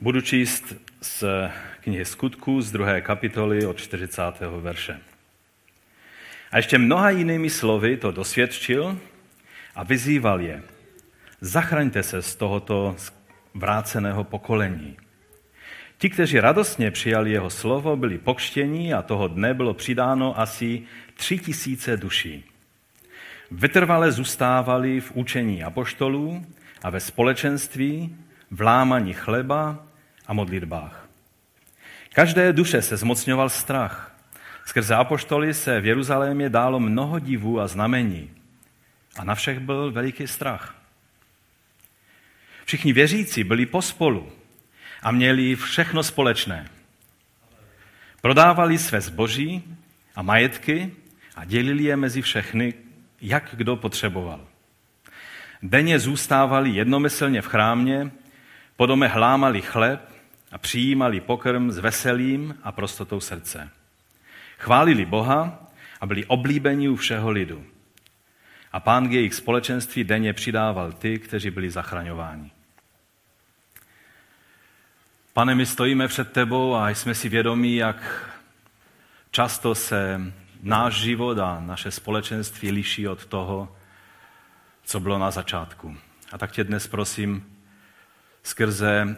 Budu číst z knihy Skutků z druhé kapitoly od 40. verše. A ještě mnoha jinými slovy to dosvědčil a vyzýval je. Zachraňte se z tohoto vráceného pokolení. Ti, kteří radostně přijali jeho slovo, byli pokštění a toho dne bylo přidáno asi tři tisíce duší. Vytrvale zůstávali v učení apoštolů a ve společenství, v lámaní chleba a modlitbách. Každé duše se zmocňoval strach. Skrze apoštoly se v Jeruzalémě dálo mnoho divů a znamení. A na všech byl veliký strach. Všichni věřící byli pospolu a měli všechno společné. Prodávali své zboží a majetky a dělili je mezi všechny, jak kdo potřeboval. Denně zůstávali jednomyslně v chrámě, po dome hlámali chleb a přijímali pokrm s veselím a prostotou srdce. Chválili Boha a byli oblíbeni u všeho lidu. A pán k jejich společenství denně přidával ty, kteří byli zachraňováni. Pane, my stojíme před tebou a jsme si vědomí, jak často se náš život a naše společenství liší od toho, co bylo na začátku. A tak tě dnes prosím, skrze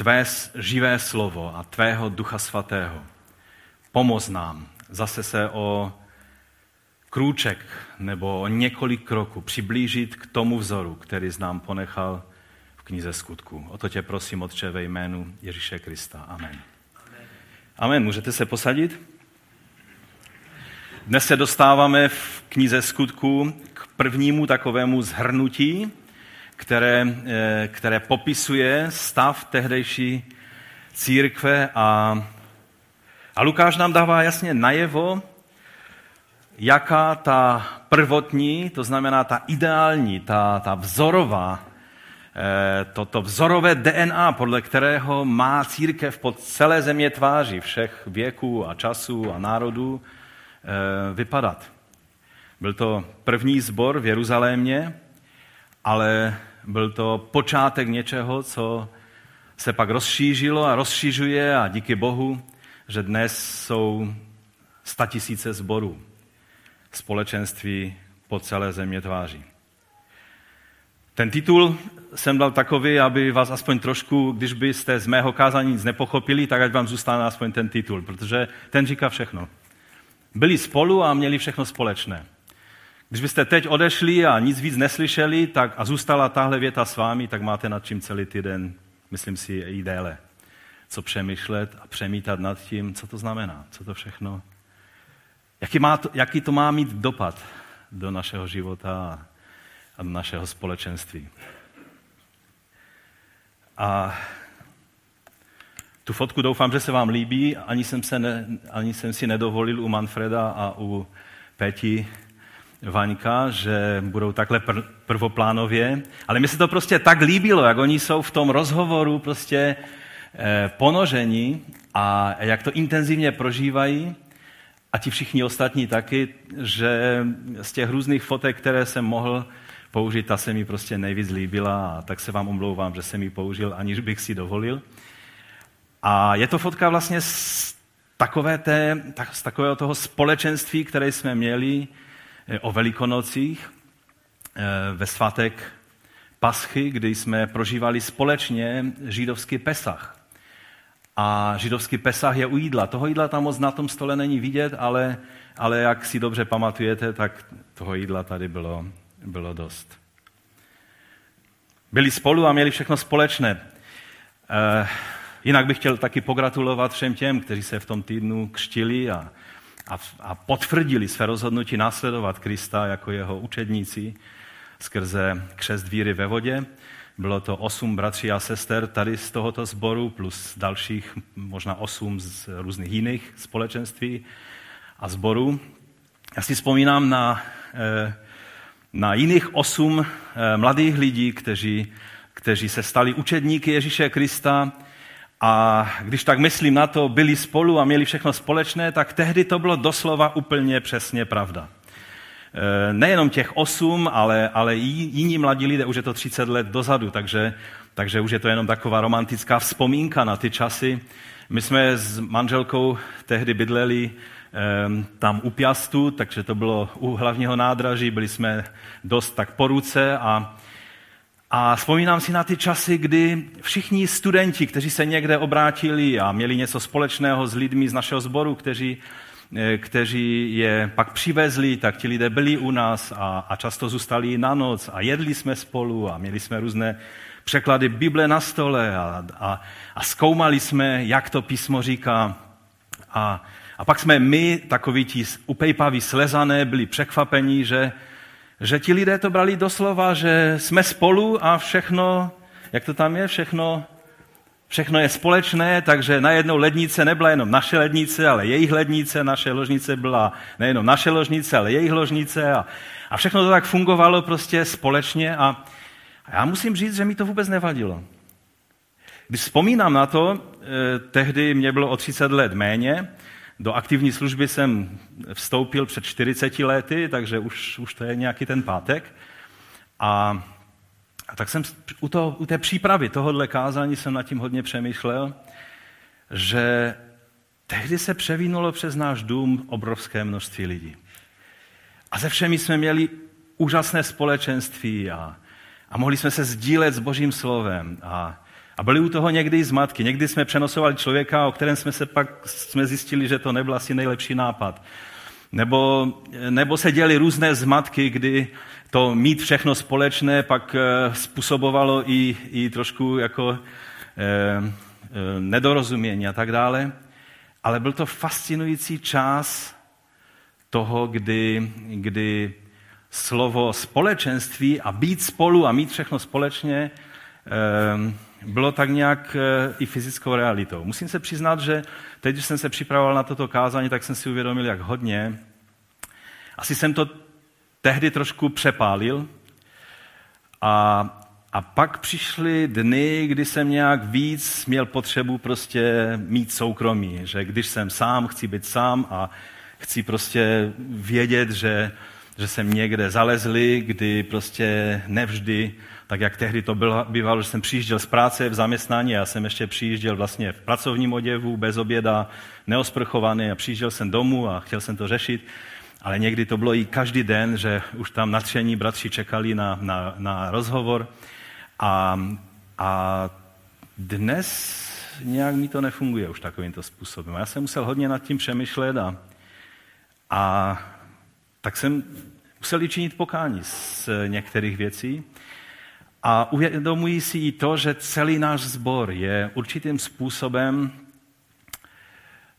tvé živé slovo a tvého ducha svatého, pomoz nám zase se o krůček nebo o několik kroků přiblížit k tomu vzoru, který nám ponechal v knize skutku. O to tě prosím, Otče, ve jménu Ježíše Krista. Amen. Amen. Amen. Můžete se posadit? Dnes se dostáváme v knize skutku k prvnímu takovému zhrnutí, které, eh, které popisuje stav tehdejší církve a, a Lukáš nám dává jasně najevo, jaká ta prvotní, to znamená ta ideální, ta, ta vzorová, eh, to, to vzorové DNA, podle kterého má církev po celé země tváří všech věků a časů a národů eh, vypadat. Byl to první sbor v Jeruzalémě, ale byl to počátek něčeho, co se pak rozšířilo a rozšířuje a díky Bohu, že dnes jsou statisíce zborů společenství po celé země tváří. Ten titul jsem dal takový, aby vás aspoň trošku, když byste z mého kázání nic nepochopili, tak ať vám zůstane aspoň ten titul, protože ten říká všechno. Byli spolu a měli všechno společné. Když byste teď odešli a nic víc neslyšeli tak a zůstala tahle věta s vámi, tak máte nad čím celý týden, myslím si, i déle. Co přemýšlet a přemítat nad tím, co to znamená, co to všechno, jaký, má to, jaký to má mít dopad do našeho života a do našeho společenství. A tu fotku doufám, že se vám líbí. Ani jsem, se ne, ani jsem si nedovolil u Manfreda a u Peti Vaňka, že budou takhle pr- prvoplánově, ale mi se to prostě tak líbilo, jak oni jsou v tom rozhovoru prostě eh, ponožení a jak to intenzivně prožívají a ti všichni ostatní taky, že z těch různých fotek, které jsem mohl použít, ta se mi prostě nejvíc líbila a tak se vám omlouvám, že jsem ji použil, aniž bych si dovolil. A je to fotka vlastně z, takové té, tak, z takového toho společenství, které jsme měli o Velikonocích eh, ve svatek Paschy, kdy jsme prožívali společně židovský Pesach. A židovský Pesach je u jídla. Toho jídla tam moc na tom stole není vidět, ale, ale jak si dobře pamatujete, tak toho jídla tady bylo, bylo dost. Byli spolu a měli všechno společné. E, jinak bych chtěl taky pogratulovat všem těm, kteří se v tom týdnu křtili a, a, a potvrdili své rozhodnutí následovat Krista jako jeho učedníci skrze křest víry ve vodě. Bylo to osm bratří a sester tady z tohoto sboru, plus dalších možná osm z různých jiných společenství a sborů. Já si vzpomínám na, eh, na jiných osm eh, mladých lidí, kteří, kteří se stali učedníky Ježíše Krista, a když tak myslím na to, byli spolu a měli všechno společné, tak tehdy to bylo doslova úplně přesně pravda. E, nejenom těch osm, ale, ale i jiní mladí lidé, už je to 30 let dozadu, takže takže už je to jenom taková romantická vzpomínka na ty časy. My jsme s manželkou tehdy bydleli Ehm, tam u Piastu, takže to bylo u hlavního nádraží, byli jsme dost tak po ruce a, a vzpomínám si na ty časy, kdy všichni studenti, kteří se někde obrátili a měli něco společného s lidmi z našeho sboru, kteří, eh, kteří je pak přivezli, tak ti lidé byli u nás a, a často zůstali na noc a jedli jsme spolu a měli jsme různé překlady Bible na stole a, a, a zkoumali jsme, jak to písmo říká. A, a pak jsme my, takoví ti upejpaví slezané, byli překvapení, že, že ti lidé to brali doslova, že jsme spolu a všechno, jak to tam je, všechno, všechno je společné, takže najednou lednice nebyla jenom naše lednice, ale jejich lednice, naše ložnice byla nejenom naše ložnice, ale jejich ložnice a, a všechno to tak fungovalo prostě společně a, a já musím říct, že mi to vůbec nevadilo. Když vzpomínám na to, eh, tehdy mě bylo o 30 let méně, do aktivní služby jsem vstoupil před 40 lety, takže už, už to je nějaký ten pátek. A, a tak jsem u, to, u té přípravy tohohle kázání jsem nad tím hodně přemýšlel, že tehdy se převinulo přes náš dům obrovské množství lidí. A ze všemi jsme měli úžasné společenství a, a mohli jsme se sdílet s Božím slovem. A, a byli u toho někdy i zmatky. Někdy jsme přenosovali člověka, o kterém jsme se pak jsme zjistili, že to nebyl asi nejlepší nápad. Nebo, nebo se děly různé zmatky, kdy to mít všechno společné pak eh, způsobovalo i, i trošku jako eh, eh, nedorozumění a tak dále. Ale byl to fascinující čas toho, kdy, kdy slovo společenství a být spolu a mít všechno společně bylo tak nějak eh, i fyzickou realitou. Musím se přiznat, že teď, když jsem se připravoval na toto kázání, tak jsem si uvědomil, jak hodně. Asi jsem to tehdy trošku přepálil. A, a pak přišly dny, kdy jsem nějak víc měl potřebu prostě mít soukromí. Že když jsem sám, chci být sám a chci prostě vědět, že, že jsem někde zalezli, kdy prostě nevždy tak jak tehdy to bylo, bývalo, že jsem přijížděl z práce v zaměstnání, já jsem ještě přijížděl vlastně v pracovním oděvu, bez oběda, neosprchovaný a přijížděl jsem domů a chtěl jsem to řešit. Ale někdy to bylo i každý den, že už tam natření bratři čekali na, na, na rozhovor. A, a dnes nějak mi to nefunguje už takovýmto způsobem. Já jsem musel hodně nad tím přemýšlet a, a tak jsem musel činit pokání z některých věcí. A uvědomují si i to, že celý náš sbor je určitým způsobem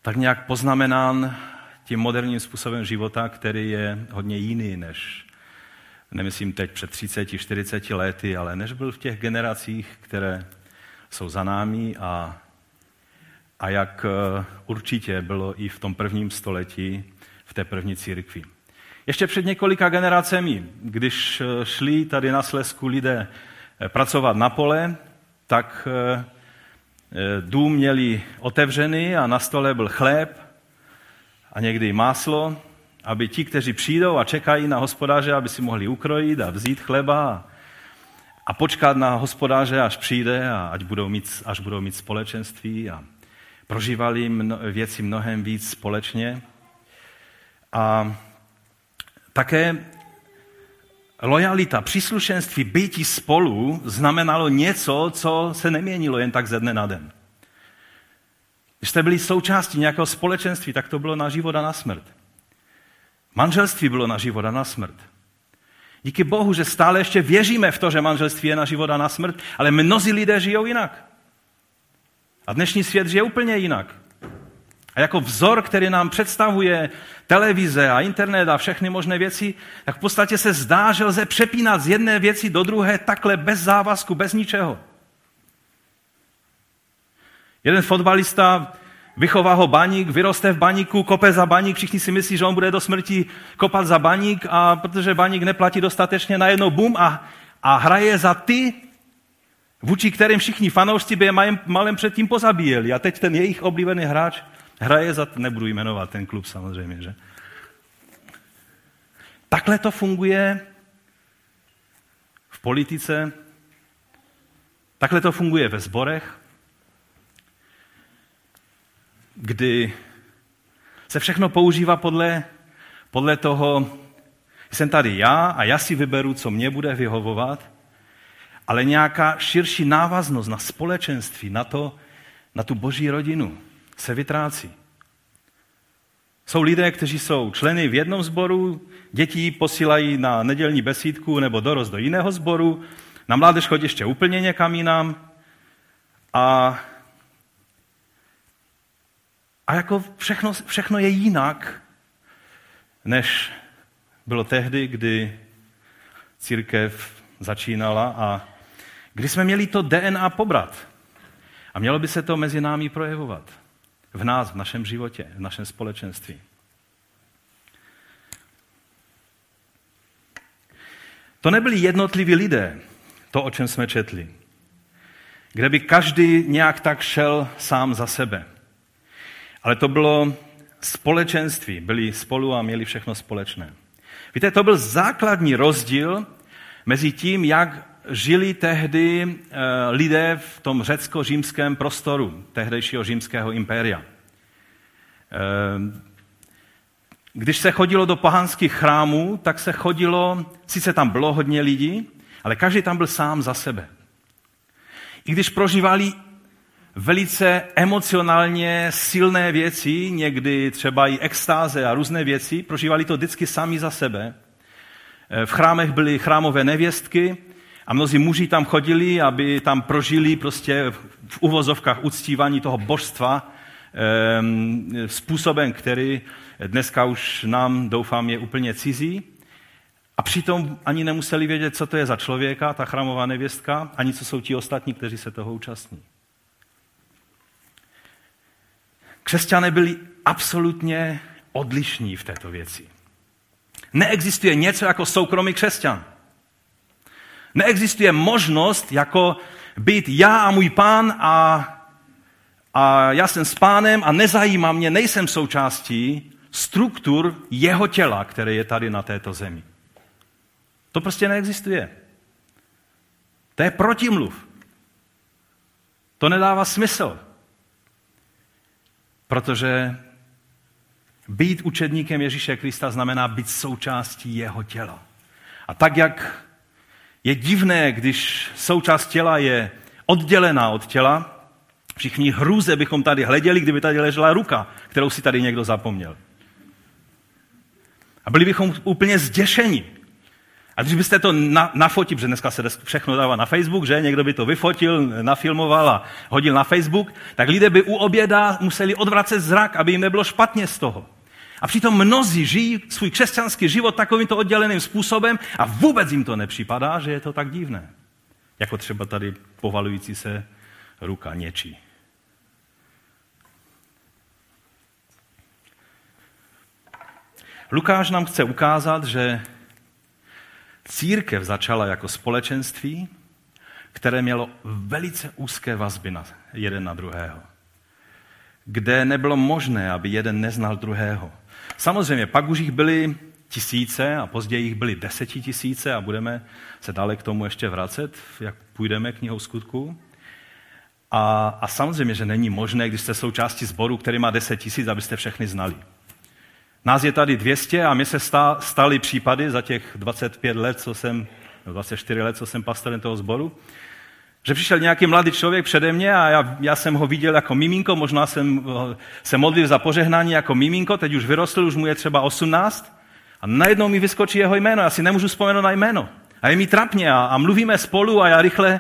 tak nějak poznamenán tím moderním způsobem života, který je hodně jiný než, nemyslím teď před 30, 40 lety, ale než byl v těch generacích, které jsou za námi a, a jak eh, určitě bylo i v tom prvním století v té první církvi. Ještě před několika generacemi, když eh, šli tady na Slesku lidé pracovat na pole, tak eh, eh, dům měli otevřený a na stole byl chléb a někdy máslo, aby ti, kteří přijdou a čekají na hospodáře, aby si mohli ukrojit a vzít chleba a počkat na hospodáře, až přijde a ať budou mít, až budou mít společenství a prožívali mno, věci mnohem víc společně. A také Lojalita, příslušenství, bytí spolu znamenalo něco, co se neměnilo jen tak ze dne na den. Když jste byli součástí nějakého společenství, tak to bylo na život a na smrt. Manželství bylo na život a na smrt. Díky Bohu, že stále ještě věříme v to, že manželství je na život a na smrt, ale mnozí lidé žijou jinak. A dnešní svět žije úplně jinak. A jako vzor, který nám představuje televize a internet a všechny možné věci, tak v podstatě se zdá, že lze přepínat z jedné věci do druhé takhle bez závazku, bez ničeho. Jeden fotbalista vychová ho baník, vyroste v baníku, kope za baník, všichni si myslí, že on bude do smrti kopat za baník a protože baník neplatí dostatečně, najednou bum a, a hraje za ty, vůči kterým všichni fanoušci by je malem předtím pozabíjeli. A teď ten jejich oblíbený hráč Hraje za, nebudu jmenovat ten klub samozřejmě, že? Takhle to funguje v politice, Takhle to funguje ve sborech, kdy se všechno používá podle, podle toho, jsem tady já a já si vyberu, co mě bude vyhovovat, ale nějaká širší návaznost na společenství, na, to, na tu boží rodinu se vytrácí. Jsou lidé, kteří jsou členy v jednom sboru, děti posílají na nedělní besídku nebo dorost do jiného sboru, na mládež chodí ještě úplně někam jinam a, a jako všechno, všechno je jinak, než bylo tehdy, kdy církev začínala a kdy jsme měli to DNA pobrat. A mělo by se to mezi námi projevovat. V nás, v našem životě, v našem společenství. To nebyli jednotliví lidé, to, o čem jsme četli, kde by každý nějak tak šel sám za sebe. Ale to bylo společenství, byli spolu a měli všechno společné. Víte, to byl základní rozdíl mezi tím, jak žili tehdy eh, lidé v tom řecko-římském prostoru tehdejšího římského impéria. Eh, když se chodilo do pohanských chrámů, tak se chodilo, sice tam bylo hodně lidí, ale každý tam byl sám za sebe. I když prožívali velice emocionálně silné věci, někdy třeba i extáze a různé věci, prožívali to vždycky sami za sebe. Eh, v chrámech byly chrámové nevěstky a mnozí muži tam chodili, aby tam prožili prostě v uvozovkách uctívání toho božstva způsobem, který dneska už nám, doufám, je úplně cizí. A přitom ani nemuseli vědět, co to je za člověka, ta chramová nevěstka, ani co jsou ti ostatní, kteří se toho účastní. Křesťané byli absolutně odlišní v této věci. Neexistuje něco jako soukromý křesťan. Neexistuje možnost jako být já a můj pán a, a já jsem s pánem a nezajímá mě, nejsem součástí struktur jeho těla, které je tady na této zemi. To prostě neexistuje. To je protimluv. To nedává smysl. Protože být učedníkem Ježíše Krista znamená být součástí jeho těla. A tak, jak je divné, když součást těla je oddělená od těla, všichni hrůze bychom tady hleděli, kdyby tady ležela ruka, kterou si tady někdo zapomněl. A byli bychom úplně zděšeni. A když byste to na, nafotil, protože dneska se všechno dává na Facebook, že někdo by to vyfotil, nafilmoval a hodil na Facebook, tak lidé by u oběda museli odvracet zrak, aby jim nebylo špatně z toho. A přitom mnozí žijí svůj křesťanský život takovýmto odděleným způsobem a vůbec jim to nepřipadá, že je to tak divné. Jako třeba tady povalující se ruka něčí. Lukáš nám chce ukázat, že církev začala jako společenství, které mělo velice úzké vazby na jeden na druhého. Kde nebylo možné, aby jeden neznal druhého. Samozřejmě, pak už jich byly tisíce a později jich byly desetitisíce a budeme se dále k tomu ještě vracet, jak půjdeme knihou skutku. A, a samozřejmě, že není možné, když jste součástí sboru, který má deset tisíc, abyste všechny znali. Nás je tady 200 a mi se staly případy za těch 25 let, co jsem, 24 let, co jsem pastorem toho sboru, že přišel nějaký mladý člověk přede mě a já, já jsem ho viděl jako miminko, možná jsem se modlil za požehnání jako miminko, teď už vyrostl, už mu je třeba 18 a najednou mi vyskočí jeho jméno, já si nemůžu vzpomenout na jméno. A je mi trapně a, a mluvíme spolu a já rychle,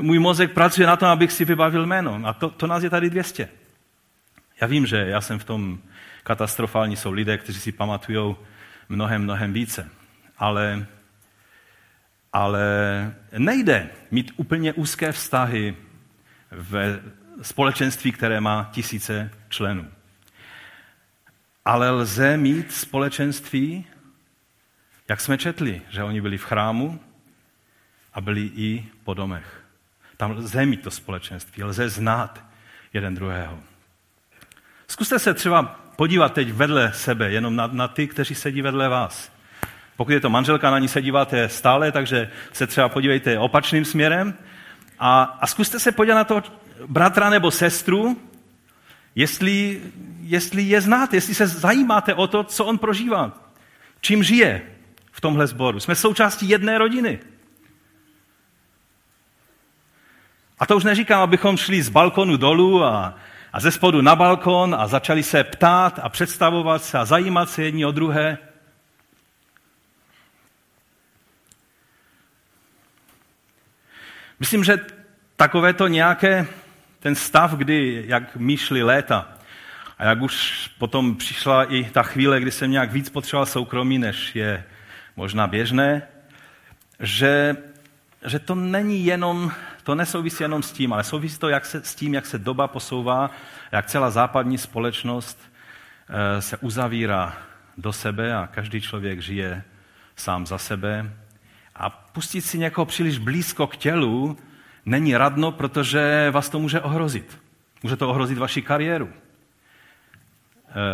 můj mozek pracuje na tom, abych si vybavil jméno. A to, to nás je tady 200. Já vím, že já jsem v tom katastrofální, jsou lidé, kteří si pamatují mnohem, mnohem více. Ale ale nejde mít úplně úzké vztahy ve společenství, které má tisíce členů. Ale lze mít společenství, jak jsme četli, že oni byli v chrámu a byli i po domech. Tam lze mít to společenství, lze znát jeden druhého. Zkuste se třeba podívat teď vedle sebe, jenom na, na ty, kteří sedí vedle vás. Pokud je to manželka, na ní se díváte stále, takže se třeba podívejte opačným směrem. A, a zkuste se podívat na to bratra nebo sestru, jestli, jestli je znáte, jestli se zajímáte o to, co on prožívá, čím žije v tomhle sboru. Jsme součástí jedné rodiny. A to už neříkám, abychom šli z balkonu dolů a, a ze spodu na balkon a začali se ptát a představovat se a zajímat se jedni o druhé. Myslím, že takové to nějaké, ten stav, kdy, jak myšli léta, a jak už potom přišla i ta chvíle, kdy jsem nějak víc potřeboval soukromí, než je možná běžné, že, že to není jenom, to nesouvisí jenom s tím, ale souvisí to jak se, s tím, jak se doba posouvá, jak celá západní společnost e, se uzavírá do sebe a každý člověk žije sám za sebe. A pustit si někoho příliš blízko k tělu není radno, protože vás to může ohrozit. Může to ohrozit vaši kariéru.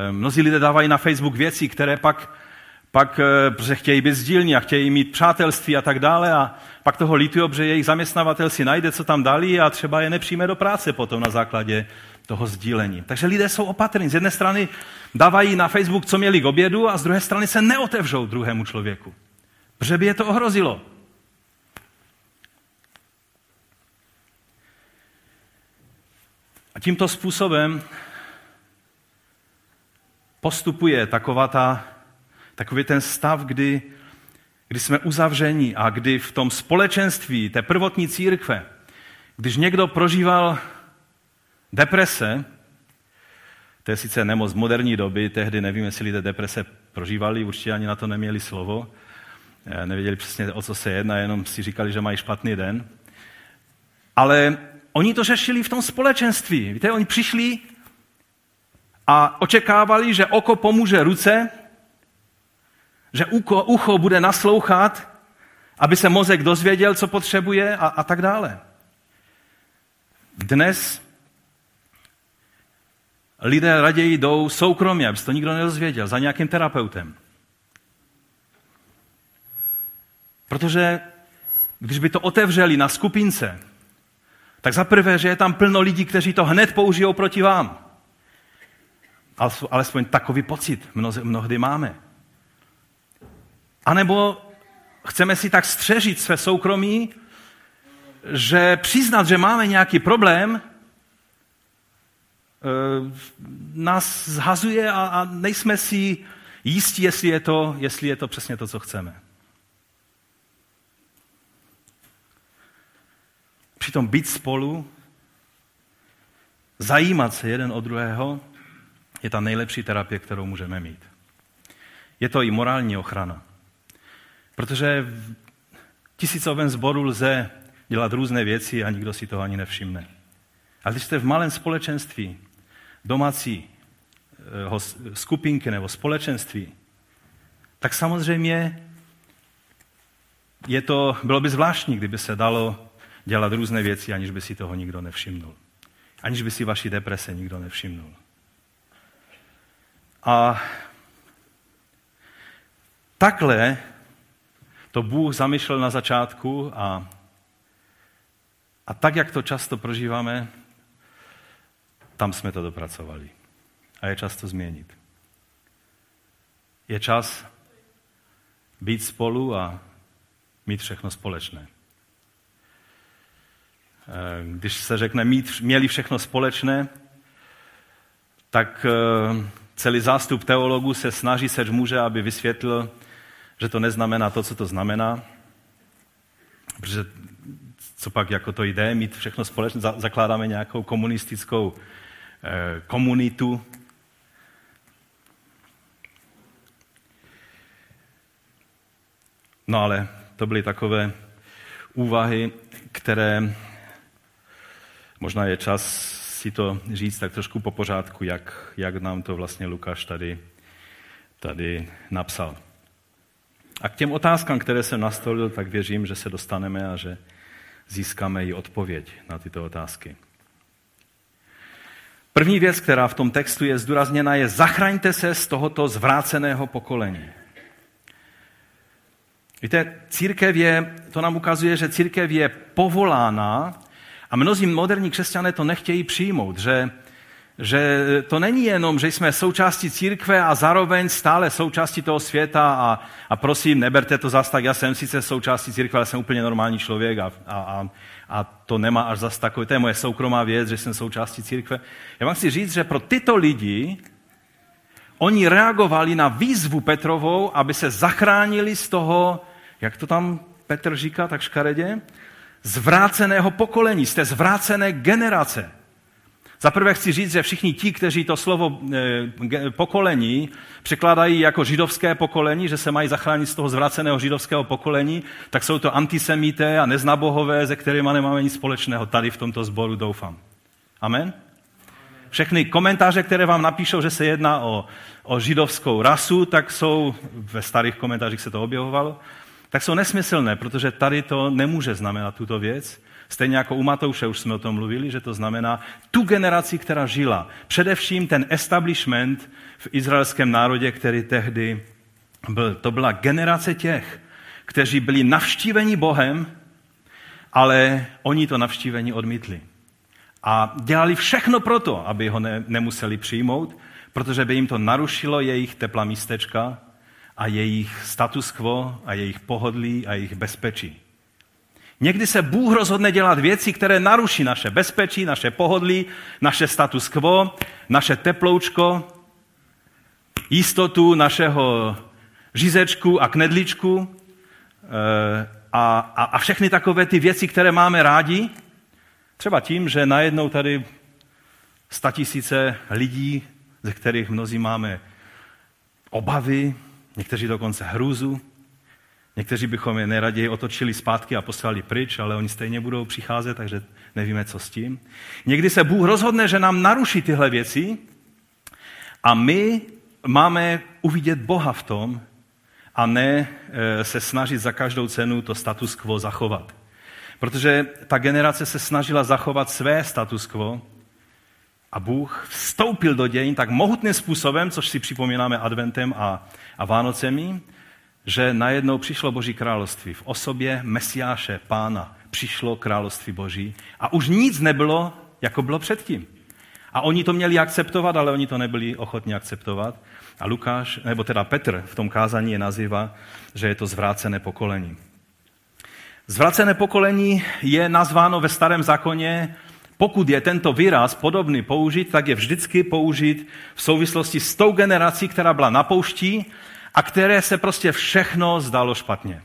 E, mnozí lidé dávají na Facebook věci, které pak pak eh, protože chtějí být sdílní a chtějí mít přátelství a tak dále a pak toho lítují, že jejich zaměstnavatel si najde, co tam dali a třeba je nepřijme do práce potom na základě toho sdílení. Takže lidé jsou opatrní. Z jedné strany dávají na Facebook, co měli k obědu a z druhé strany se neotevřou druhému člověku. Protože by je to ohrozilo. A tímto způsobem postupuje taková ta Takový ten stav, kdy, kdy jsme uzavření a kdy v tom společenství té prvotní církve, když někdo prožíval deprese, to je sice nemoc moderní doby, tehdy nevím, jestli lidé deprese prožívali, určitě ani na to neměli slovo, nevěděli přesně, o co se jedná, jenom si říkali, že mají špatný den. Ale oni to řešili v tom společenství. Víte, oni přišli a očekávali, že oko pomůže ruce že ucho, ucho bude naslouchat, aby se mozek dozvěděl, co potřebuje a, a tak dále. Dnes lidé raději jdou soukromě, aby se to nikdo nedozvěděl, za nějakým terapeutem. Protože když by to otevřeli na skupince, tak za prvé, že je tam plno lidí, kteří to hned použijou proti vám. Alespoň takový pocit mnohdy máme. A nebo chceme si tak střežit své soukromí, že přiznat, že máme nějaký problém, eh, nás zhazuje a, a nejsme si jistí, jestli je, to, jestli je to přesně to, co chceme. Přitom být spolu, zajímat se jeden o druhého, je ta nejlepší terapie, kterou můžeme mít. Je to i morální ochrana. Protože v tisícovém sboru lze dělat různé věci a nikdo si toho ani nevšimne. Ale když jste v malém společenství, domácí eh, skupinky nebo společenství, tak samozřejmě je to, bylo by zvláštní, kdyby se dalo dělat různé věci, aniž by si toho nikdo nevšimnul. Aniž by si vaší deprese nikdo nevšimnul. A takhle to Bůh zamýšlel na začátku a, a tak, jak to často prožíváme, tam jsme to dopracovali. A je čas to změnit. Je čas být spolu a mít všechno společné. Eh, když se řekne mít, měli všechno společné, tak eh, celý zástup teologů se snaží seč muže, aby vysvětlil, že to neznamená to, co to znamená, protože co pak jako to jde, mít všechno společně, zakládáme nějakou komunistickou eh, komunitu. No ale to byly takové úvahy, které možná je čas si to říct tak trošku po pořádku, jak, jak nám to vlastně Lukáš tady, tady napsal. A k těm otázkám, které jsem nastolil, tak věřím, že se dostaneme a že získáme i odpověď na tyto otázky. První věc, která v tom textu je zdůrazněna, je zachraňte se z tohoto zvráceného pokolení. Víte, církev je, to nám ukazuje, že církev je povolána A mnozí moderní křesťané to nechtějí přijmout, že, že to není jenom, že jsme součástí církve a zároveň stále součástí toho světa a, a prosím, neberte to zas tak, já jsem sice součástí církve, ale jsem úplně normální člověk a, a, a, a to nemá až zas takový, to je moje soukromá věc, že jsem součástí církve. Já vám chci říct, že pro tyto lidi oni reagovali na výzvu Petrovou, aby se zachránili z toho, jak to tam Petr říká tak škaredě, zvráceného pokolení, z té zvrácené generace. Za prvé chci říct, že všichni ti, kteří to slovo e, pokolení překládají jako židovské pokolení, že se mají zachránit z toho zvraceného židovského pokolení, tak jsou to antisemité a neznabohové, se kterými nemáme nic společného. Tady v tomto sboru doufám. Amen? Všechny komentáře, které vám napíšou, že se jedná o, o židovskou rasu, tak jsou, ve starých komentářích se to objevovalo, tak jsou nesmyslné, protože tady to nemůže znamenat tuto věc. Stejně jako u Matouše už jsme o tom mluvili, že to znamená tu generaci, která žila. Především ten establishment v izraelském národě, který tehdy byl. To byla generace těch, kteří byli navštíveni Bohem, ale oni to navštívení odmítli. A dělali všechno proto, aby ho ne, nemuseli přijmout, protože by jim to narušilo jejich tepla místečka a jejich status quo a jejich pohodlí a jejich bezpečí. Někdy se Bůh rozhodne dělat věci, které naruší naše bezpečí, naše pohodlí, naše status quo, naše teploučko, jistotu našeho žízečku a knedličku eh, a, a, a všechny takové ty věci, které máme rádi. Třeba tím, že najednou tady statisíce lidí, ze kterých mnozí máme obavy, někteří dokonce hrůzu, Někteří bychom je nejraději otočili zpátky a poslali pryč, ale oni stejně budou přicházet, takže nevíme, co s tím. Někdy se Bůh rozhodne, že nám naruší tyhle věci a my máme uvidět Boha v tom a ne e, se snažit za každou cenu to status quo zachovat. Protože ta generace se snažila zachovat své status quo a Bůh vstoupil do dějin tak mohutným způsobem, což si připomínáme adventem a, a Vánocemi, že najednou přišlo Boží království. V osobě Mesiáše, pána, přišlo království Boží a už nic nebylo, jako bylo předtím. A oni to měli akceptovat, ale oni to nebyli ochotni akceptovat. A Lukáš, nebo teda Petr v tom kázání je nazývá, že je to zvrácené pokolení. Zvrácené pokolení je nazváno ve starém zákoně, pokud je tento výraz podobný použít, tak je vždycky použít v souvislosti s tou generací, která byla na poušti a které se prostě všechno zdalo špatně.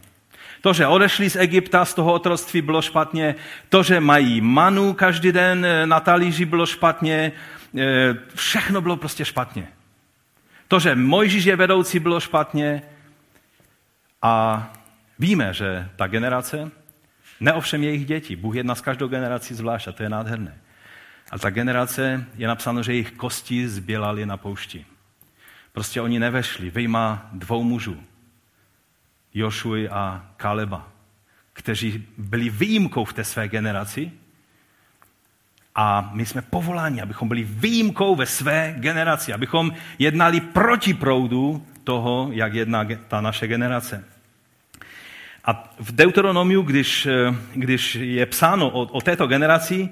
To, že odešli z Egypta, z toho otroctví, bylo špatně. To, že mají manu každý den eh, na talíři, bylo špatně. Eh, všechno bylo prostě špatně. To, že Mojžíš je vedoucí, bylo špatně. A víme, že ta generace, neovšem jejich děti, Bůh jedná s každou generací zvlášť a to je nádherné. A ta generace je napsáno, že jejich kosti zbělaly na poušti. Prostě oni nevešli, vyjma dvou mužů, Jošuj a Kaleba, kteří byli výjimkou v té své generaci. A my jsme povoláni, abychom byli výjimkou ve své generaci, abychom jednali proti proudu toho, jak jedná ta naše generace. A v Deuteronomiu, když, když je psáno o, o této generaci,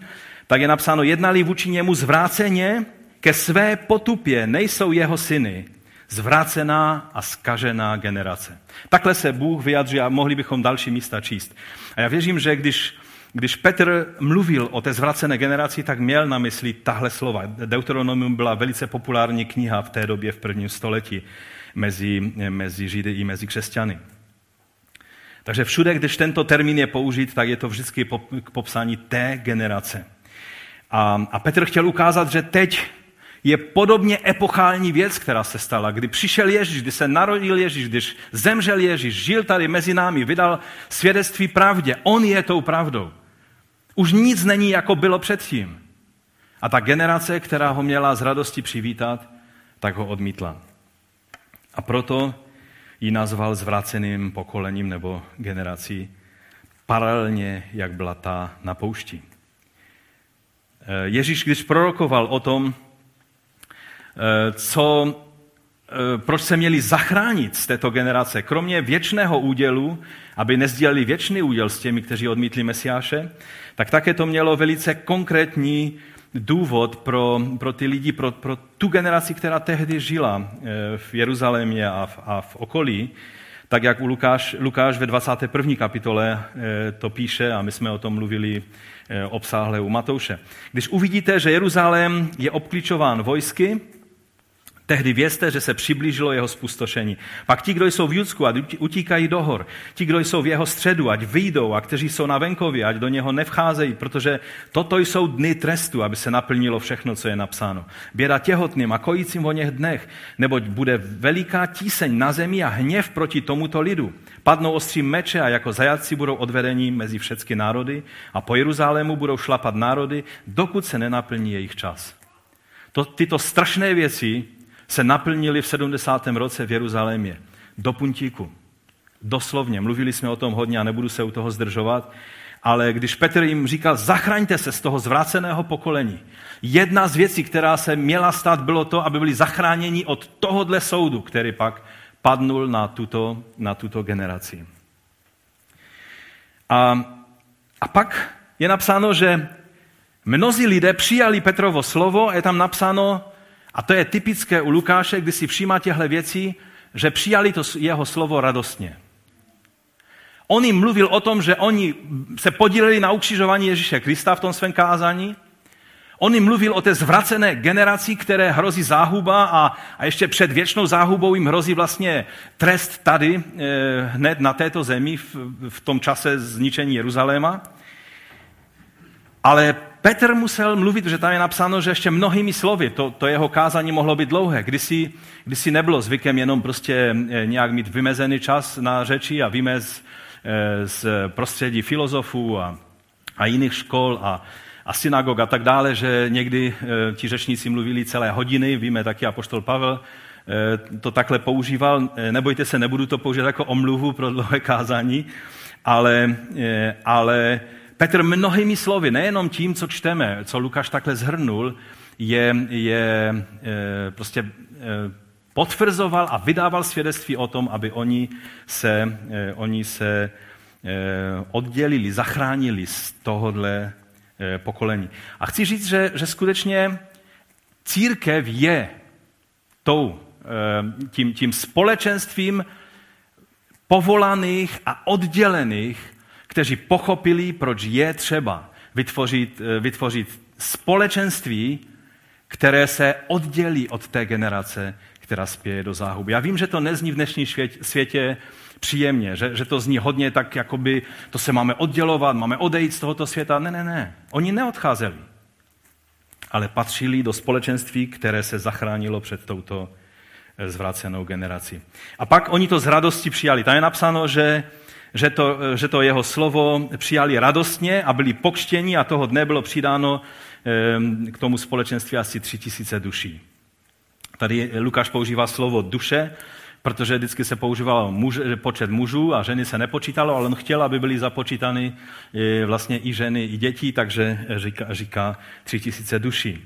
tak je napsáno, jednali vůči němu zvráceně, ke své potupě nejsou jeho syny, zvrácená a skažená generace. Takhle se Bůh vyjadří a mohli bychom další místa číst. A já věřím, že když, když Petr mluvil o té zvracené generaci, tak měl na mysli tahle slova. Deuteronomium byla velice populární kniha v té době v prvním století mezi, mezi Židy i mezi křesťany. Takže všude, když tento termín je použit, tak je to vždycky k popsání té generace. A, a Petr chtěl ukázat, že teď je podobně epochální věc, která se stala. Kdy přišel Ježíš, kdy se narodil Ježíš, když zemřel Ježíš, žil tady mezi námi, vydal svědectví pravdě. On je tou pravdou. Už nic není, jako bylo předtím. A ta generace, která ho měla z radosti přivítat, tak ho odmítla. A proto ji nazval zvraceným pokolením nebo generací, paralelně, jak byla ta na poušti. Ježíš, když prorokoval o tom, Eh, co proč se měli zachránit z této generace, kromě věčného údělu, aby nezdělili věčný úděl s těmi, kteří odmítli Mesiáše, tak také to mělo velice konkrétní důvod pro, pro ty lidi, pro, pro tu generaci, která tehdy žila eh, v Jeruzalémě a v, a v okolí, tak jak u Lukáš, Lukáš ve 21. kapitole eh, to píše a my jsme o tom mluvili eh, obsáhle u Matouše. Když uvidíte, že Jeruzalém je obklíčován vojsky, Tehdy vězte, že se přiblížilo jeho spustošení. Pak ti, kdo jsou v Judsku, ať utíkají do hor. Ti, kdo jsou v jeho středu, ať vyjdou a kteří jsou na venkově, ať do něho nevcházejí, protože toto jsou dny trestu, aby se naplnilo všechno, co je napsáno. Běda těhotným a kojícím o něch dnech, neboť bude veliká tíseň na zemi a hněv proti tomuto lidu. Padnou ostří meče a jako zajatci budou odvedeni mezi všechny národy a po Jeruzalému budou šlapat národy, dokud se nenaplní jejich čas. To, tyto strašné věci se naplnili v 70. roce v Jeruzalémě. Do puntíku. Doslovně. Mluvili jsme o tom hodně a nebudu se u toho zdržovat. Ale když Petr jim říkal, zachraňte se z toho zvráceného pokolení. Jedna z věcí, která se měla stát, bylo to, aby byli zachráněni od tohohle soudu, který pak padnul na tuto, na tuto generaci. A, a pak je napsáno, že mnozí lidé přijali Petrovo slovo a je tam napsáno, a to je typické u Lukáše, kdy si všímá těchto věcí, že přijali to jeho slovo radostně. On jim mluvil o tom, že oni se podíleli na ukřižování Ježíše Krista v tom svém kázání. On jim mluvil o té zvracené generaci, které hrozí záhuba a, a ještě před věčnou záhubou jim hrozí vlastně trest tady, eh, hned na této zemi, v, v tom čase zničení Jeruzaléma. Ale Petr musel mluvit, že tam je napsáno, že ještě mnohými slovy, to, to jeho kázání mohlo být dlouhé. Kdysi, kdysi nebylo zvykem jenom prostě eh, nějak mít vymezený čas na řeči a vymez eh, z prostředí filozofů a, a jiných škol a, a synagog a tak dále, že někdy eh, ti řečníci mluvili celé hodiny, víme taky apoštol Pavel, to takhle používal. Nebojte se, nebudu to použít jako omluvu pro dlouhé kázání, ale, ale Petr mnohými slovy, nejenom tím, co čteme, co Lukáš takhle zhrnul, je, je e, prostě e, potvrzoval a vydával svědectví o tom, aby oni se, e, oni se oddělili, zachránili z tohohle pokolení. A chci říct, že, že skutečně církev je tou, tím, tím společenstvím povolaných a oddělených kteří pochopili, proč je třeba vytvořit, eh, vytvořit společenství, které se oddělí od té generace, která spěje do záhuby. Já vím, že to nezní v dnešní světě příjemně, že, že to zní hodně tak, jakoby to se máme oddělovat, máme odejít z tohoto světa. Ne, ne, ne. Oni neodcházeli, ale patřili do společenství, které se zachránilo před touto eh, zvrácenou generací. A pak oni to z radosti přijali. Tam je napsáno, že že to, že to jeho slovo přijali radostně a byli pokštěni a toho dne bylo přidáno k tomu společenství asi tři tisíce duší. Tady Lukáš používá slovo duše, protože vždycky se používal muž, počet mužů a ženy se nepočítalo, ale on chtěl, aby byly započítány e, vlastně i ženy, i děti, takže říká, říká tři tisíce duší.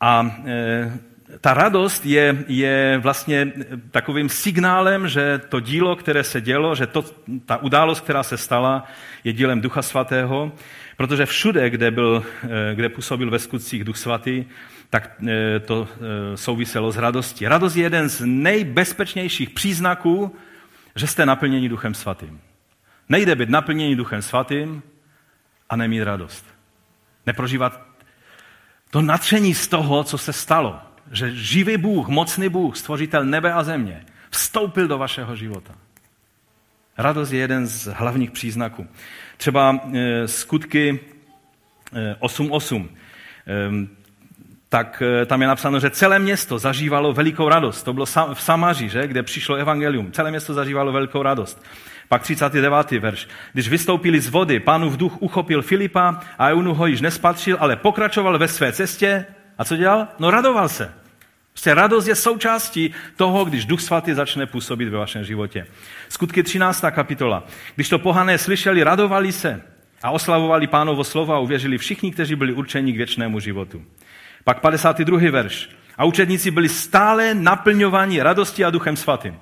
A e, ta radost je, je vlastně takovým signálem, že to dílo, které se dělo, že to, ta událost, která se stala, je dílem Ducha Svatého, protože všude, kde, byl, eh, kde působil ve skutcích Duch Svatý, tak eh, to eh, souviselo s radostí. Radost je jeden z nejbezpečnějších příznaků, že jste naplněni Duchem Svatým. Nejde být naplněni Duchem Svatým a nemít radost. Neprožívat to natření z toho, co se stalo že živý Bůh, mocný Bůh, stvořitel nebe a země, vstoupil do vašeho života. Radost je jeden z hlavních příznaků. Třeba e, skutky e, 8.8. E, tak e, tam je napsáno, že celé město zažívalo velikou radost. To bylo v Samaři, že, kde přišlo evangelium. Celé město zažívalo velikou radost. Pak 39. verš. Když vystoupili z vody, pánův duch uchopil Filipa a Eunu ho již nespatřil, ale pokračoval ve své cestě. A co dělal? No radoval se. Prostě radost je součástí toho, když Duch Svatý začne působit ve vašem životě. Skutky 13. kapitola. Když to pohané slyšeli, radovali se a oslavovali pánovo slova a uvěřili všichni, kteří byli určeni k věčnému životu. Pak 52. verš. A učedníci byli stále naplňováni radostí a duchem svatým.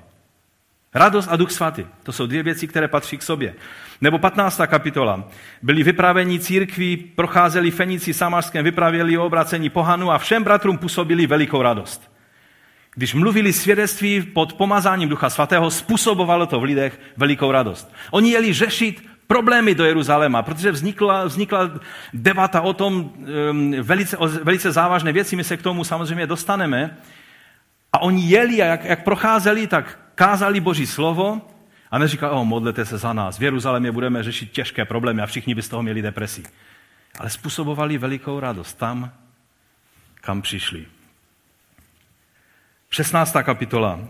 Radost a duch svatý. To jsou dvě věci, které patří k sobě. Nebo 15. kapitola. Byli vypraveni církví, procházeli Fenici Samařském, vypravěli o obracení pohanu a všem bratrům působili velikou radost. Když mluvili svědectví pod pomazáním Ducha Svatého, způsobovalo to v lidech velikou radost. Oni jeli řešit problémy do Jeruzaléma, protože vznikla, vznikla debata o tom um, velice, o velice závažné věci, my se k tomu samozřejmě dostaneme. A oni jeli a jak, jak procházeli, tak kázali Boží slovo a neříkali, o, modlete se za nás, v Jeruzalémě budeme řešit těžké problémy a všichni by z toho měli depresi. Ale způsobovali velikou radost tam, kam přišli. 16. kapitola.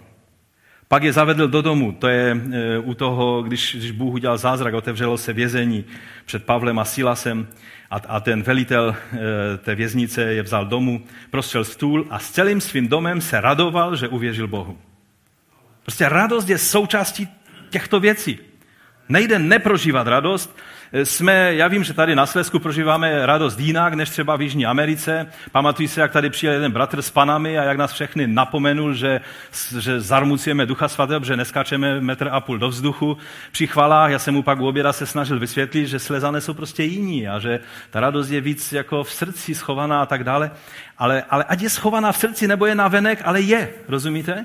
Pak je zavedl do domu, to je e, u toho, když, když Bůh udělal zázrak, otevřelo se vězení před Pavlem a Silasem a, a ten velitel e, té věznice je vzal domů, prostřel stůl a s celým svým domem se radoval, že uvěřil Bohu. Prostě radost je součástí těchto věcí. Nejde neprožívat radost, jsme, já vím, že tady na Slesku prožíváme radost jinak než třeba v Jižní Americe. Pamatuji se, jak tady přijel jeden bratr s panami a jak nás všechny napomenul, že, že zarmucujeme Ducha Svatého, že neskáčeme metr a půl do vzduchu při chvalách. Já jsem mu pak u oběda se snažil vysvětlit, že Slezané jsou prostě jiní a že ta radost je víc jako v srdci schovaná a tak dále. Ale, ale ať je schovaná v srdci nebo je na venek, ale je, rozumíte?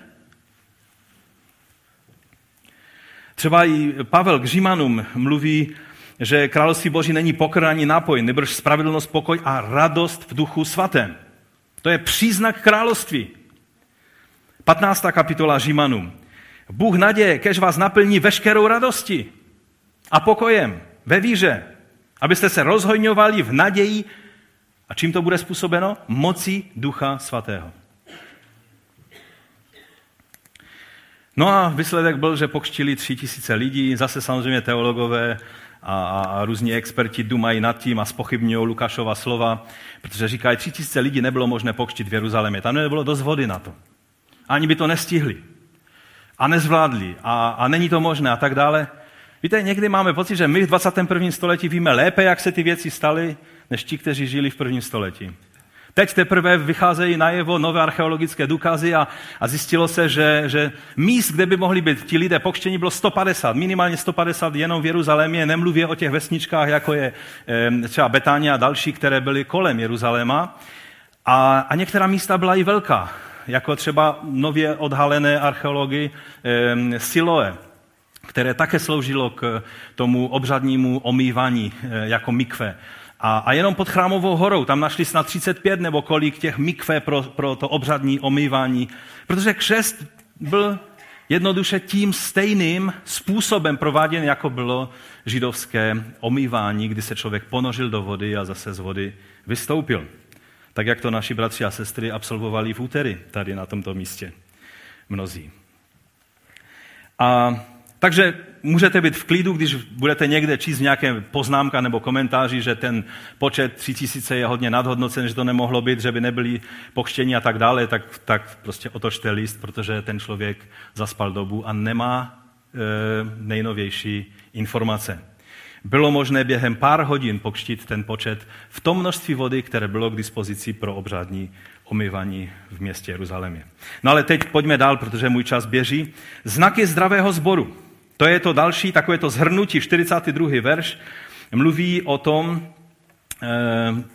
Třeba i Pavel k Římanům mluví že království Boží není pokr ani nápoj, nebož spravedlnost, pokoj a radost v duchu svatém. To je příznak království. 15. kapitola Římanům. Bůh naděje, kež vás naplní veškerou radosti a pokojem ve víře, abyste se rozhojňovali v naději. A čím to bude způsobeno? Mocí Ducha Svatého. No a výsledek byl, že pokštili tři tisíce lidí, zase samozřejmě teologové a, a, a různí experti dumají nad tím a spochybňují Lukášova slova, protože říkají, tři tisíce lidí nebylo možné pokštit v Jeruzalémě. Tam nebylo dost vody na to. Ani by to nestihli. A nezvládli. A, a není to možné a tak dále. Víte, někdy máme pocit, že my v 21. století víme lépe, jak se ty věci staly, než ti, kteří žili v prvním století. Teď teprve vycházejí najevo nové archeologické důkazy a, a zjistilo se, že, že míst, kde by mohli být ti lidé pokštění, bylo 150, minimálně 150 jenom v Jeruzalémě, nemluvě o těch vesničkách, jako je třeba Betánia a další, které byly kolem Jeruzaléma. A, a některá místa byla i velká, jako třeba nově odhalené archeology Siloe, které také sloužilo k tomu obřadnímu omývání jako mikve. A, a jenom pod chrámovou horou, tam našli snad 35 nebo kolik těch mikve pro, pro to obřadní omývání, protože křest byl jednoduše tím stejným způsobem prováděn, jako bylo židovské omývání, kdy se člověk ponořil do vody a zase z vody vystoupil. Tak jak to naši bratři a sestry absolvovali v úterý tady na tomto místě. Mnozí. A takže můžete být v klidu, když budete někde číst nějaké poznámka nebo komentáři, že ten počet 3000 je hodně nadhodnocen, že to nemohlo být, že by nebyli pokštěni a tak dále, tak, tak prostě otočte list, protože ten člověk zaspal dobu a nemá e, nejnovější informace. Bylo možné během pár hodin pokštit ten počet v tom množství vody, které bylo k dispozici pro obřádní omyvaní v městě Jeruzalémě. No ale teď pojďme dál, protože můj čas běží. Znaky zdravého sboru. To je to další, takové to zhrnutí, 42. verš, mluví o tom, eh,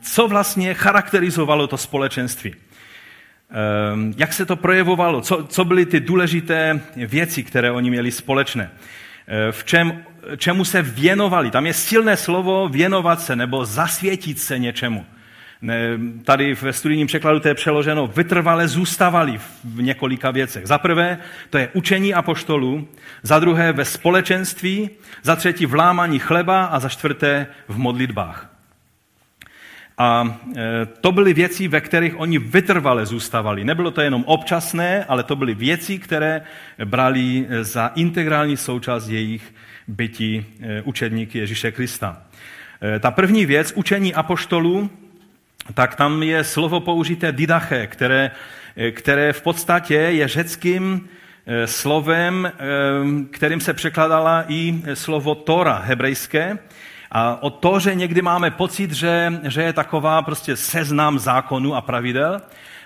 co vlastně charakterizovalo to společenství. Eh, jak se to projevovalo, co, co byly ty důležité věci, které oni měli společné. Eh, v čem, čemu se věnovali. Tam je silné slovo věnovat se nebo zasvětit se něčemu. Tady ve studijním překladu to je přeloženo vytrvale zůstávali v několika věcech. Za prvé, to je učení apoštolů, za druhé ve společenství, za třetí v lámaní chleba a za čtvrté v modlitbách. A e, to byly věci, ve kterých oni vytrvale zůstávali. Nebylo to jenom občasné, ale to byly věci, které brali za integrální součást jejich bytí e, učedníky Ježíše Krista. E, ta první věc, učení apoštolů, tak tam je slovo použité didache, které, které v podstatě je řeckým eh, slovem, eh, kterým se překladala i slovo Tora hebrejské. A o to, že někdy máme pocit, že, že je taková prostě seznam zákonů a pravidel,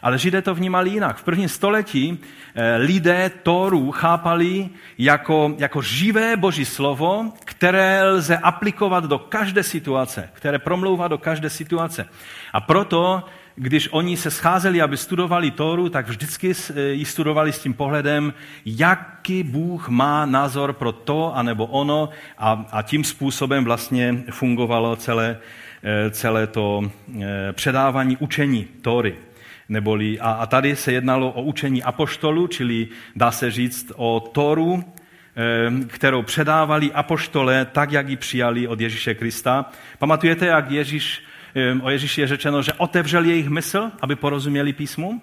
ale Židé to vnímali jinak. V prvním století eh, lidé Tóru chápali jako, jako živé boží slovo, které lze aplikovat do každé situace, které promlouvá do každé situace. A proto když oni se scházeli, aby studovali Tóru, tak vždycky eh, ji studovali s tím pohledem, jaký Bůh má názor pro to anebo ono a, a tím způsobem vlastně fungovalo celé, eh, celé to předávání učení Tóry. Neboli, a, a tady se jednalo o učení apoštolu, čili dá se říct o Toru, eh, kterou předávali apoštole tak, jak ji přijali od Ježíše Krista. Pamatujete, jak Ježíš, eh, o Ježíši je řečeno, že otevřel jejich mysl, aby porozuměli písmu?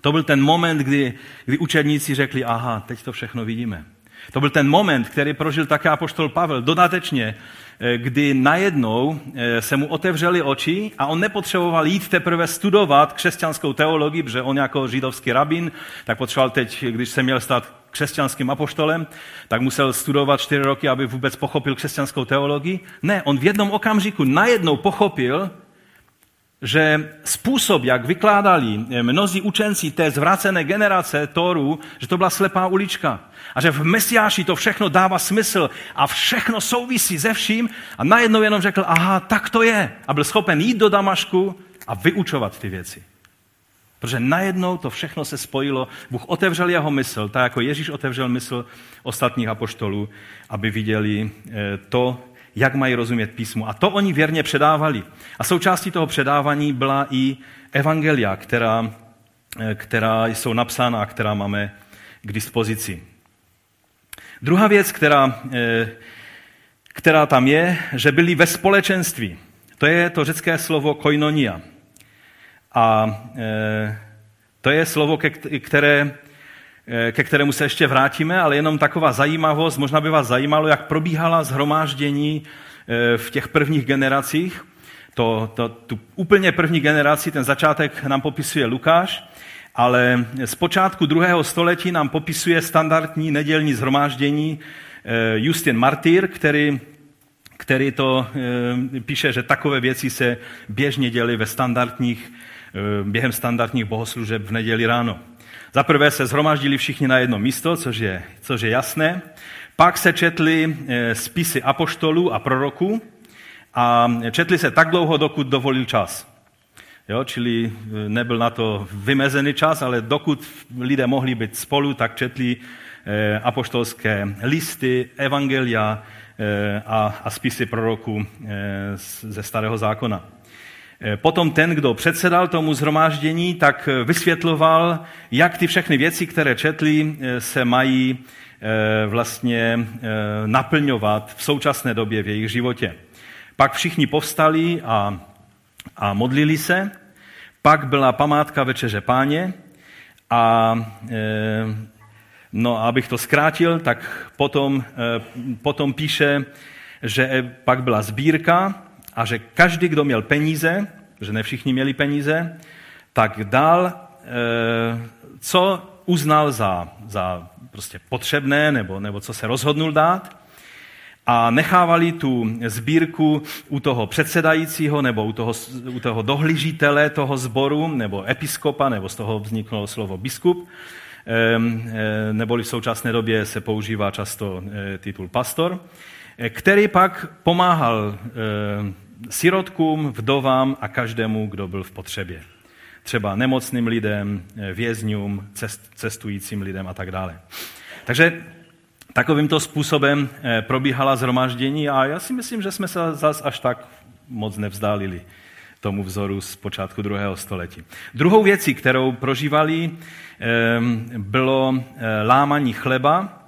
To byl ten moment, kdy, kdy učedníci řekli, aha, teď to všechno vidíme. To byl ten moment, který prožil také apoštol Pavel. Dodatečně Eh, kdy najednou eh, se mu otevřely oči a on nepotřeboval jít teprve studovat křesťanskou teologii, protože on jako židovský rabin, tak potřeboval teď, když se měl stát křesťanským apoštolem, tak musel studovat čtyři roky, aby vůbec pochopil křesťanskou teologii. Ne, on v jednom okamžiku najednou pochopil, že způsob, jak vykládali eh, mnozí učenci té zvrácené generace Toru, že to byla slepá ulička. A že v Mesiáši to všechno dává smysl a všechno souvisí se vším. A najednou jenom řekl, aha, tak to je. A byl schopen jít do Damašku a vyučovat ty věci. Protože najednou to všechno se spojilo, Bůh otevřel jeho mysl, tak jako Ježíš otevřel mysl ostatních apoštolů, aby viděli eh, to, jak mají rozumět písmu. A to oni věrně předávali. A součástí toho předávání byla i evangelia, která, eh, která jsou napsána a která máme k dispozici. Druhá věc, která, eh, která tam je, že byli ve společenství. To je to řecké slovo koinonia. A eh, to je slovo, které, ke kterému se ještě vrátíme, ale jenom taková zajímavost, možná by vás zajímalo, jak probíhala zhromáždění v těch prvních generacích. To, to, tu úplně první generaci, ten začátek nám popisuje Lukáš, ale z počátku druhého století nám popisuje standardní nedělní zhromáždění eh, Justin Martyr, který, který to eh, píše, že takové věci se běžně děly ve standardních, eh, během standardních bohoslužeb v neděli ráno. Za prvé se zhromáždili všichni na jedno místo, což je, což je jasné. Pak se četly spisy apoštolů a proroků a četli se tak dlouho, dokud dovolil čas. Jo, čili e, nebyl na to vymezený čas, ale dokud lidé mohli být spolu, tak četli e, apoštolské listy, evangelia a spisy proroků ze starého zákona. Potom ten, kdo předsedal tomu zhromáždění, tak vysvětloval, jak ty všechny věci, které četli, se mají vlastně naplňovat v současné době v jejich životě. Pak všichni povstali a a modlili se. Pak byla památka Večeře páně a no, abych to zkrátil, tak potom, potom píše, že pak byla sbírka a že každý, kdo měl peníze, že ne všichni měli peníze, tak dal, e, co uznal za, za prostě potřebné nebo, nebo co se rozhodnul dát. A nechávali tu sbírku u toho předsedajícího nebo u toho, u toho dohlížitele toho sboru nebo episkopa, nebo z toho vzniklo slovo biskup, neboli v současné době se používá často e, titul pastor, který pak pomáhal sirotkům, vdovám a každému, kdo byl v potřebě. Třeba nemocným lidem, vězňům, cestujícím lidem a tak dále. Takže Takovýmto způsobem eh, probíhala zhromáždění a já si myslím, že jsme se zas až tak moc nevzdálili tomu vzoru z počátku druhého století. Druhou věcí, kterou prožívali, ehm, bylo eh, lámaní chleba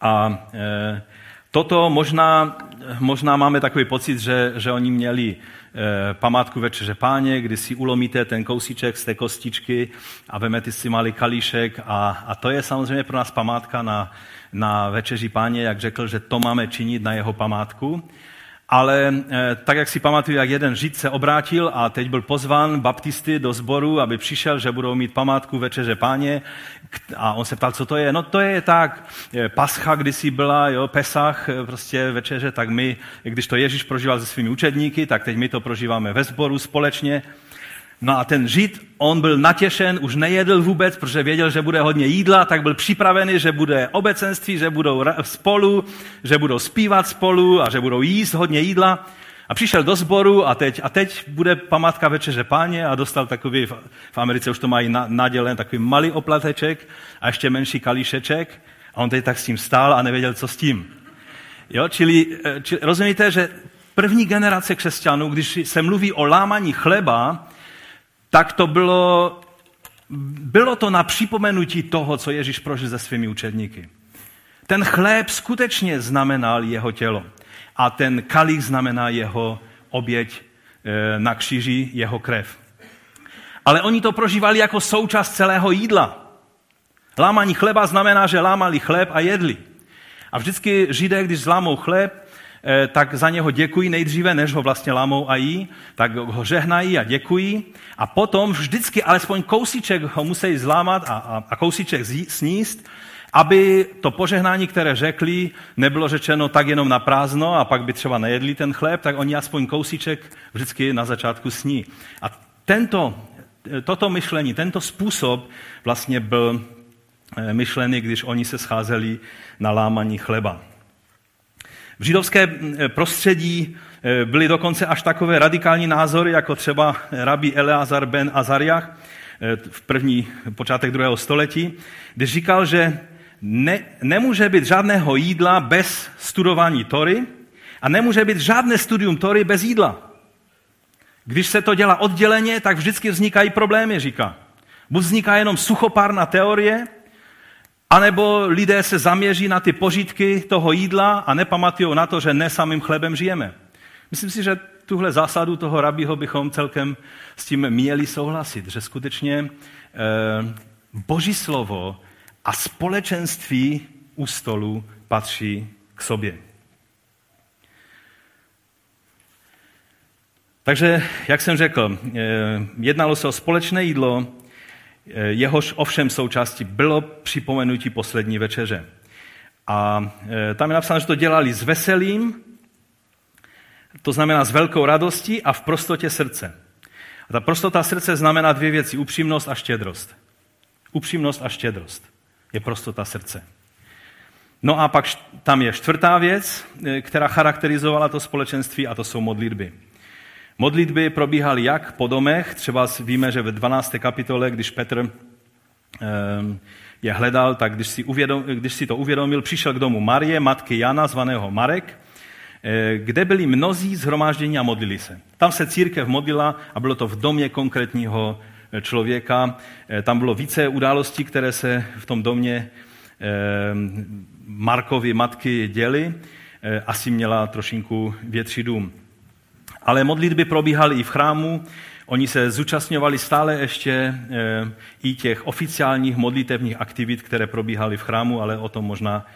a eh, toto možná, možná máme takový pocit, že, že oni měli památku Večeře páně, kdy si ulomíte ten kousíček z té kostičky a vemete si malý kalíšek a, a to je samozřejmě pro nás památka na, na večeři páně, jak řekl, že to máme činit na jeho památku. Ale eh, tak, jak si pamatuju, jak jeden žid se obrátil a teď byl pozván baptisty do sboru, aby přišel, že budou mít památku večeře páně. A on se ptal, co to je. No to je tak, eh, pascha kdysi byla, jo, Pesach, eh, prostě večeře, tak my, když to Ježíš prožíval se svými učedníky, tak teď my to prožíváme ve sboru společně. No a ten žid, on byl natěšen, už nejedl vůbec, protože věděl, že bude hodně jídla, tak byl připravený, že bude obecenství, že budou spolu, že budou zpívat spolu a že budou jíst hodně jídla. A přišel do sboru a teď, a teď bude památka večeře páně a dostal takový, v Americe už to mají nadělen, takový malý oplateček a ještě menší kalíšeček. A on teď tak s tím stál a nevěděl, co s tím. Jo, čili, eh, čili rozumíte, že první generace křesťanů, když se mluví o lámaní chleba, tak to bylo, bylo to na připomenutí toho, co Ježíš prožil se svými učedníky. Ten chléb skutečně znamenal jeho tělo a ten kalich znamená jeho oběť eh, na kříži, jeho krev. Ale oni to prožívali jako součást celého jídla. Lámaní chleba znamená, že lámali chléb a jedli. A vždycky Židé, když zlámou chléb, tak za něho děkují nejdříve, než ho vlastně lámou a jí, tak ho žehnají a děkují a potom vždycky alespoň kousíček ho musí zlámat a, a, a kousíček sníst, aby to požehnání, které řekli, nebylo řečeno tak jenom na prázdno a pak by třeba nejedli ten chléb, tak oni aspoň kousíček vždycky na začátku sní. A tento, toto myšlení, tento způsob vlastně byl eh, myšlený, když oni se scházeli na lámaní chleba. V židovské prostředí eh, byly dokonce až takové radikální názory, jako třeba rabí Eleazar ben Azariach eh, v první počátek druhého století, kdy říkal, že ne, nemůže být žádného jídla bez studování Tory a nemůže být žádné studium Tory bez jídla. Když se to dělá odděleně, tak vždycky vznikají problémy, říká. Buď vzniká jenom suchopárná teorie, anebo lidé se zaměří na ty požitky toho jídla a nepamatují na to, že ne samým chlebem žijeme. Myslím si, že tuhle zásadu toho rabího bychom celkem s tím měli souhlasit, že skutečně e, boží slovo a společenství u stolu patří k sobě. Takže, jak jsem řekl, eh, jednalo se o společné jídlo, Eh, jehož ovšem součástí bylo připomenutí poslední večeře. A eh, tam je napsáno, že to dělali s veselým, to znamená s velkou radostí a v prostotě srdce. A ta prostota srdce znamená dvě věci, upřímnost a štědrost. Upřímnost a štědrost je prostota srdce. No a pak tam je čtvrtá věc, eh, která charakterizovala to společenství a to jsou modlitby. Modlitby probíhaly jak po domech, třeba víme, že ve 12. kapitole, když Petr ehm, je hledal, tak když si, uvědom, když si to uvědomil, přišel k domu Marie, matky Jana, zvaného Marek, eh, kde byli mnozí zhromáždění a modlili se. Tam se církev modlila a bylo to v domě konkrétního eh, člověka. Eh, tam bylo více událostí, které se v tom domě ehm, Markovi matky děly. Asi měla trošinku větší dům. Ale modlitby probíhaly i v chrámu, oni se zúčastňovali stále ještě eh, i těch oficiálních modlitevních aktivit, které probíhaly v chrámu, ale o tom možná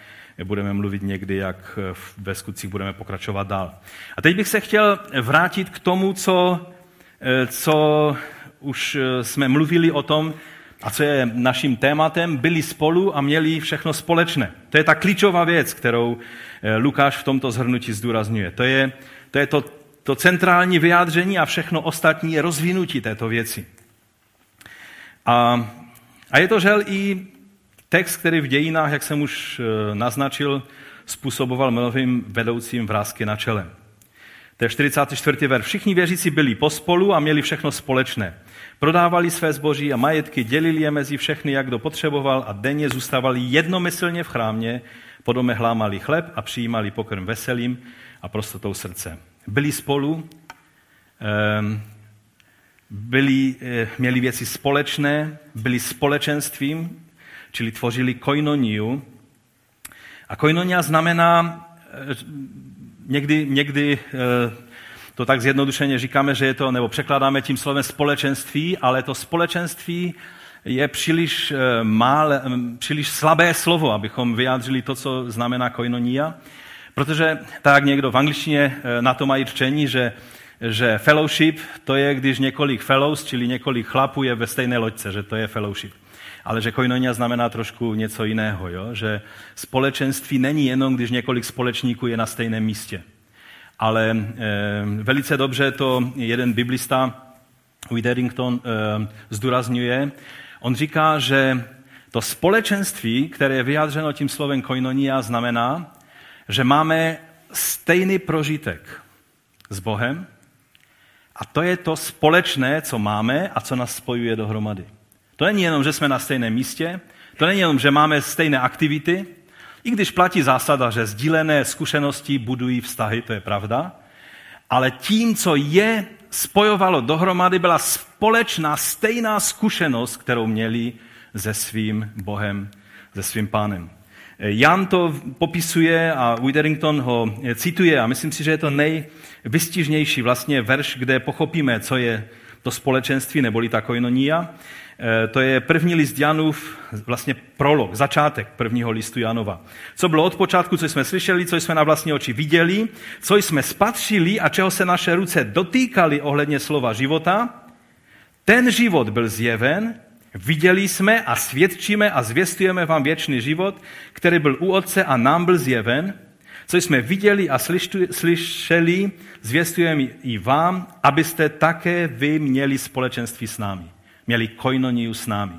budeme mluvit někdy, jak ve skutcích budeme pokračovat dál. A teď bych se chtěl vrátit k tomu, co, eh, co už eh, jsme mluvili o tom, a co je naším tématem, byli spolu a měli všechno společné. To je ta klíčová věc, kterou Lukáš v tomto zhrnutí zdůrazňuje. To je to, je to to centrální vyjádření a všechno ostatní je rozvinutí této věci. A, a je to žel i text, který v dějinách, jak jsem už e, naznačil, způsoboval mnohým vedoucím vrázky na čele. To je 44. ver. Všichni věřící byli pospolu a měli všechno společné. Prodávali své zboží a majetky, dělili je mezi všechny, jak kdo potřeboval a denně zůstávali jednomyslně v chrámě, po dome hlámali chleb a přijímali pokrm veselým a prostotou srdce byli spolu, ehm, byli, eh, měli věci společné, byli společenstvím, čili tvořili koinoniu. A koinonia znamená, eh, někdy, někdy eh, to tak zjednodušeně říkáme, že je to, nebo překládáme tím slovem společenství, ale to společenství je příliš, mal, příliš slabé slovo, abychom vyjádřili to, co znamená koinonia Protože tak někdo v angličtině eh, na to mají řečení, že, že fellowship to je, když několik fellows, čili několik chlapů je ve stejné loďce, že to je fellowship. Ale že koinonia znamená trošku něco jiného, jo? že společenství není jenom, když několik společníků je na stejném místě. Ale e, velice dobře to jeden biblista, Witherington, e, zdůrazňuje. On říká, že to společenství, které je vyjádřeno tím slovem koinonia, znamená, že máme stejný prožitek s Bohem a to je to společné, co máme a co nás spojuje dohromady. To není jenom, že jsme na stejném místě, to není jenom, že máme stejné aktivity, i když platí zásada, že sdílené zkušenosti budují vztahy, to je pravda, ale tím, co je spojovalo dohromady, byla společná stejná zkušenost, kterou měli se svým Bohem, se svým pánem. Jan to popisuje a Witherington ho cituje a myslím si, že je to nejvystižnější vlastně verš, kde pochopíme, co je to společenství neboli ta koinonia. E, to je první list Janův, vlastně prolog, začátek prvního listu Janova. Co bylo od počátku, co jsme slyšeli, co jsme na vlastní oči viděli, co jsme spatřili a čeho se naše ruce dotýkali ohledně slova života, ten život byl zjeven Viděli jsme a svědčíme a zvěstujeme vám věčný život, který byl u Otce a nám byl zjeven. Co jsme viděli a slyšeli, zvěstujeme i vám, abyste také vy měli společenství s námi. Měli koinoniu s námi.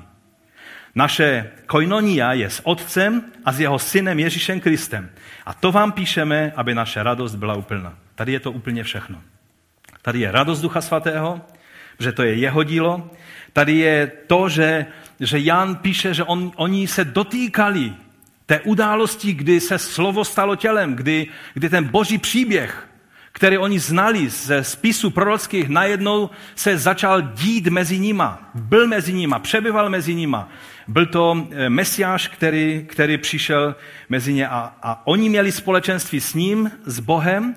Naše koinonia je s Otcem a s jeho synem Ježíšem Kristem. A to vám píšeme, aby naše radost byla úplná. Tady je to úplně všechno. Tady je radost Ducha Svatého, že to je jeho dílo, Tady je to, že, že Jan píše, že on, oni se dotýkali té události, kdy se slovo stalo tělem, kdy, kdy ten boží příběh, který oni znali ze spisu prorockých, najednou se začal dít mezi nima. Byl mezi nima, přebyval mezi nima. Byl to eh, mesiáš, který, který přišel mezi ně a, a oni měli společenství s ním, s Bohem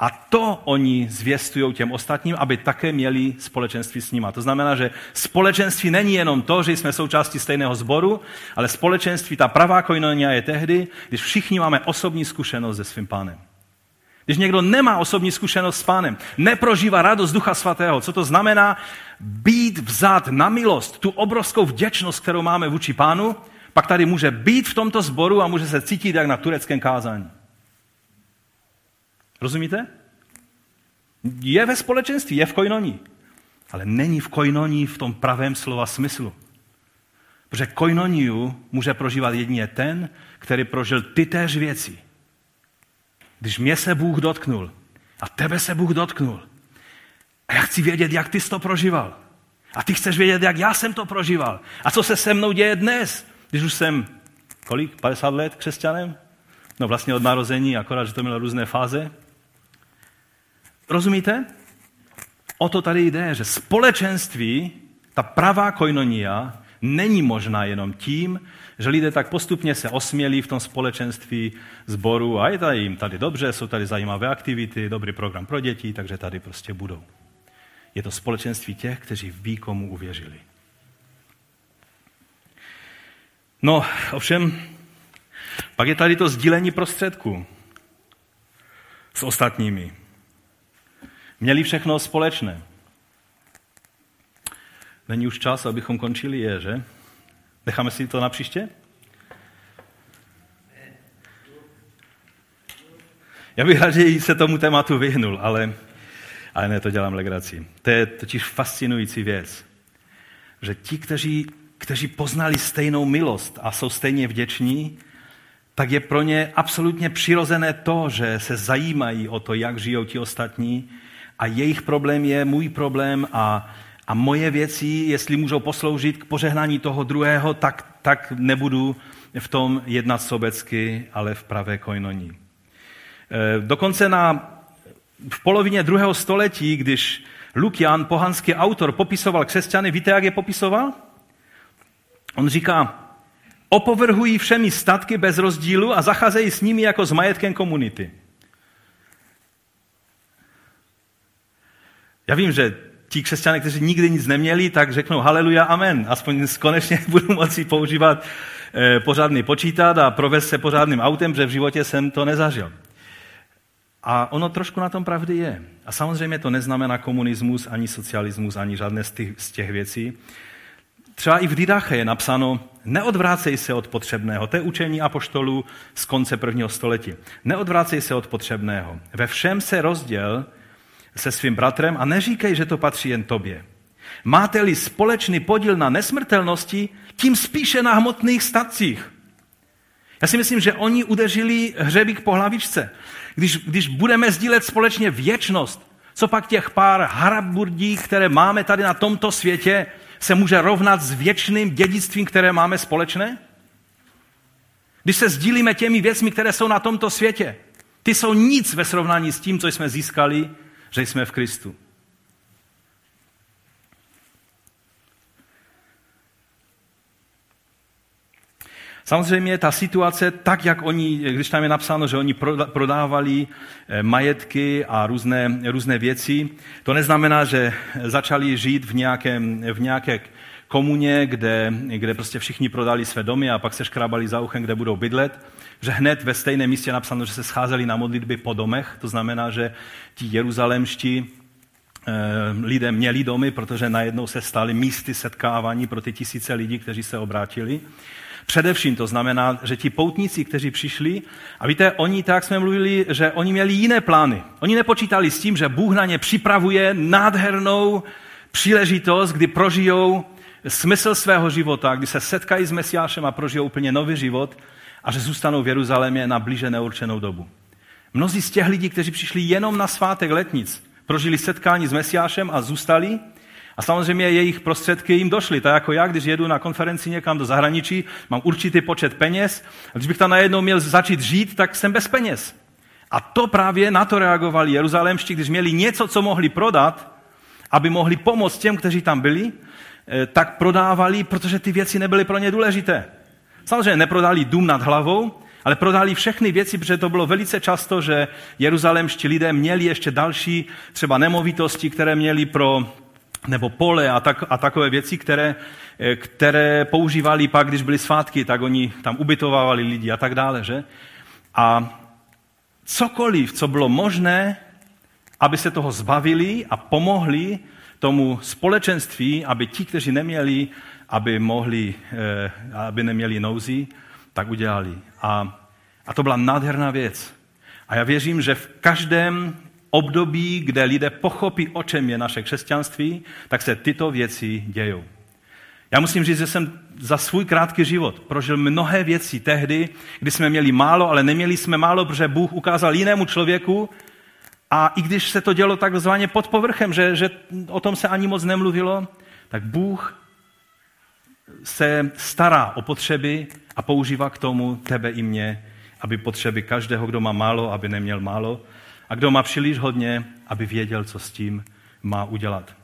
a to oni zvěstují těm ostatním, aby také měli společenství s nima. To znamená, že společenství není jenom to, že jsme součástí stejného sboru, ale společenství, ta pravá koinonia je tehdy, když všichni máme osobní zkušenost se svým pánem. Když někdo nemá osobní zkušenost s pánem, neprožívá radost Ducha Svatého, co to znamená být vzat na milost, tu obrovskou vděčnost, kterou máme vůči pánu, pak tady může být v tomto sboru a může se cítit jak na tureckém kázání. Rozumíte? Je ve společenství, je v koinoní. Ale není v koinoní v tom pravém slova smyslu. Protože koinoniu může prožívat jedině ten, který prožil ty též věci. Když mě se Bůh dotknul a tebe se Bůh dotknul. A já chci vědět, jak ty jsi to prožíval. A ty chceš vědět, jak já jsem to prožíval. A co se se mnou děje dnes, když už jsem, kolik, 50 let křesťanem? No vlastně od narození, akorát, že to mělo různé fáze. Rozumíte? O to tady jde, že společenství, ta pravá koinonia, není možná jenom tím, že lidé tak postupně se osmělí v tom společenství sboru a je tady jim tady dobře, jsou tady zajímavé aktivity, dobrý program pro děti, takže tady prostě budou. Je to společenství těch, kteří ví, komu uvěřili. No, ovšem, pak je tady to sdílení prostředků s ostatními. Měli všechno společné. Není už čas, abychom končili, je, že? Necháme si to na příště? Já bych raději se tomu tématu vyhnul, ale, ale ne, to dělám legraci. To je totiž fascinující věc, že ti, kteří, kteří poznali stejnou milost a jsou stejně vděční, tak je pro ně absolutně přirozené to, že se zajímají o to, jak žijou ti ostatní a jejich problém je můj problém a, a moje věci, jestli můžou posloužit k požehnání toho druhého, tak, tak nebudu v tom jednat sobecky, ale v pravé koinoní. E, dokonce na, v polovině druhého století, když Lukian, pohanský autor, popisoval křesťany, víte, jak je popisoval? On říká, opovrhují všemi statky bez rozdílu a zacházejí s nimi jako s majetkem komunity. Já vím, že ti křesťané, kteří nikdy nic neměli, tak řeknou haleluja, amen. Aspoň konečně budu moci používat eh, pořádný počítat a provést se pořádným autem, protože v životě jsem to nezažil. A ono trošku na tom pravdy je. A samozřejmě to neznamená komunismus, ani socialismus, ani žádné z těch, z těch věcí. Třeba i v Didache je napsáno, neodvrácej se od potřebného. To je učení apoštolů z konce prvního století. Neodvrácej se od potřebného. Ve všem se rozděl se svým bratrem a neříkej, že to patří jen tobě. Máte-li společný podíl na nesmrtelnosti, tím spíše na hmotných statcích. Já si myslím, že oni udeřili hřebík po hlavičce. Když, když budeme sdílet společně věčnost, co pak těch pár haraburdí, které máme tady na tomto světě, se může rovnat s věčným dědictvím, které máme společné? Když se sdílíme těmi věcmi, které jsou na tomto světě, ty jsou nic ve srovnání s tím, co jsme získali, že jsme v Kristu. Samozřejmě ta situace, tak jak oni, když tam je napsáno, že oni prodávali eh, majetky a různé, různé věci, to neznamená, že začali žít v, nějakém, v nějaké komuně, kde, kde prostě všichni prodali své domy a pak se škrábali za uchem, kde budou bydlet, že hned ve stejném místě napsáno, že se scházeli na modlitby po domech, to znamená, že ti jeruzalemští eh, lidé měli domy, protože najednou se stali místy setkávání pro ty tisíce lidí, kteří se obrátili. Především to znamená, že ti poutníci, kteří přišli, a víte, oni, tak jsme mluvili, že oni měli jiné plány. Oni nepočítali s tím, že Bůh na ně připravuje nádhernou příležitost, kdy prožijou smysl svého života, kdy se setkají s Mesiášem a prožijou úplně nový život a že zůstanou v Jeruzalémě na blíže neurčenou dobu. Mnozí z těch lidí, kteří přišli jenom na svátek letnic, prožili setkání s Mesiášem a zůstali, a samozřejmě jejich prostředky jim došly. Tak jako já, když jedu na konferenci někam do zahraničí, mám určitý počet peněz, a když bych tam najednou měl začít žít, tak jsem bez peněz. A to právě na to reagovali jeruzalémští, když měli něco, co mohli prodat, aby mohli pomoct těm, kteří tam byli, tak prodávali, protože ty věci nebyly pro ně důležité. Samozřejmě neprodali dům nad hlavou, ale prodali všechny věci, protože to bylo velice často, že jeruzalémští lidé měli ještě další třeba nemovitosti, které měli pro nebo pole a, tak, a takové věci, které, eh, které používali pak, když byly svátky, tak oni tam ubytovávali lidi a tak dále. Že? A cokoliv, co bylo možné, aby se toho zbavili a pomohli tomu společenství, aby ti, kteří neměli, aby, mohli, eh, aby neměli nouzi, tak udělali. A, a to byla nádherná věc. A já věřím, že v každém období, kde lidé pochopí, o čem je naše křesťanství, tak se tyto věci dějou. Já musím říct, že jsem za svůj krátký život prožil mnohé věci tehdy, kdy jsme měli málo, ale neměli jsme málo, protože Bůh ukázal jinému člověku, a i když se to dělo takzvaně pod povrchem, že, že o tom se ani moc nemluvilo, tak Bůh se stará o potřeby a používá k tomu tebe i mě, aby potřeby každého, kdo má málo, aby neměl málo a kdo má příliš hodně, aby věděl, co s tím má udělat.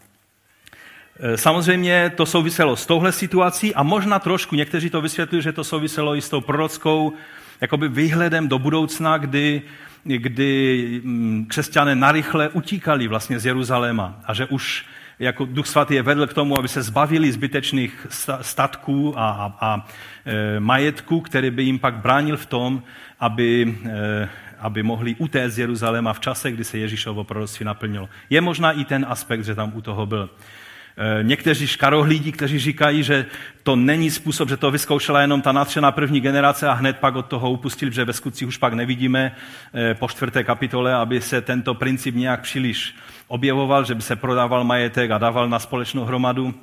E, samozřejmě to souviselo s touhle situací a možná trošku, někteří to vysvětlují, že to souviselo i s tou prorockou jakoby výhledem do budoucna, kdy, kdy mm, křesťané narychle utíkali vlastně z Jeruzaléma a že už jako Duch Svatý je vedl k tomu, aby se zbavili zbytečných statků a, a, a e, majetku, který by jim pak bránil v tom, aby, e, aby mohli utéct z Jeruzaléma v čase, kdy se Ježíšovo proroctví naplnilo. Je možná i ten aspekt, že tam u toho byl. E, někteří škarohlídi, kteří říkají, že to není způsob, že to vyzkoušela jenom ta natřená první generace a hned pak od toho upustili, že ve skutcích už pak nevidíme e, po čtvrté kapitole, aby se tento princip nějak příliš objevoval, že by se prodával majetek a dával na společnou hromadu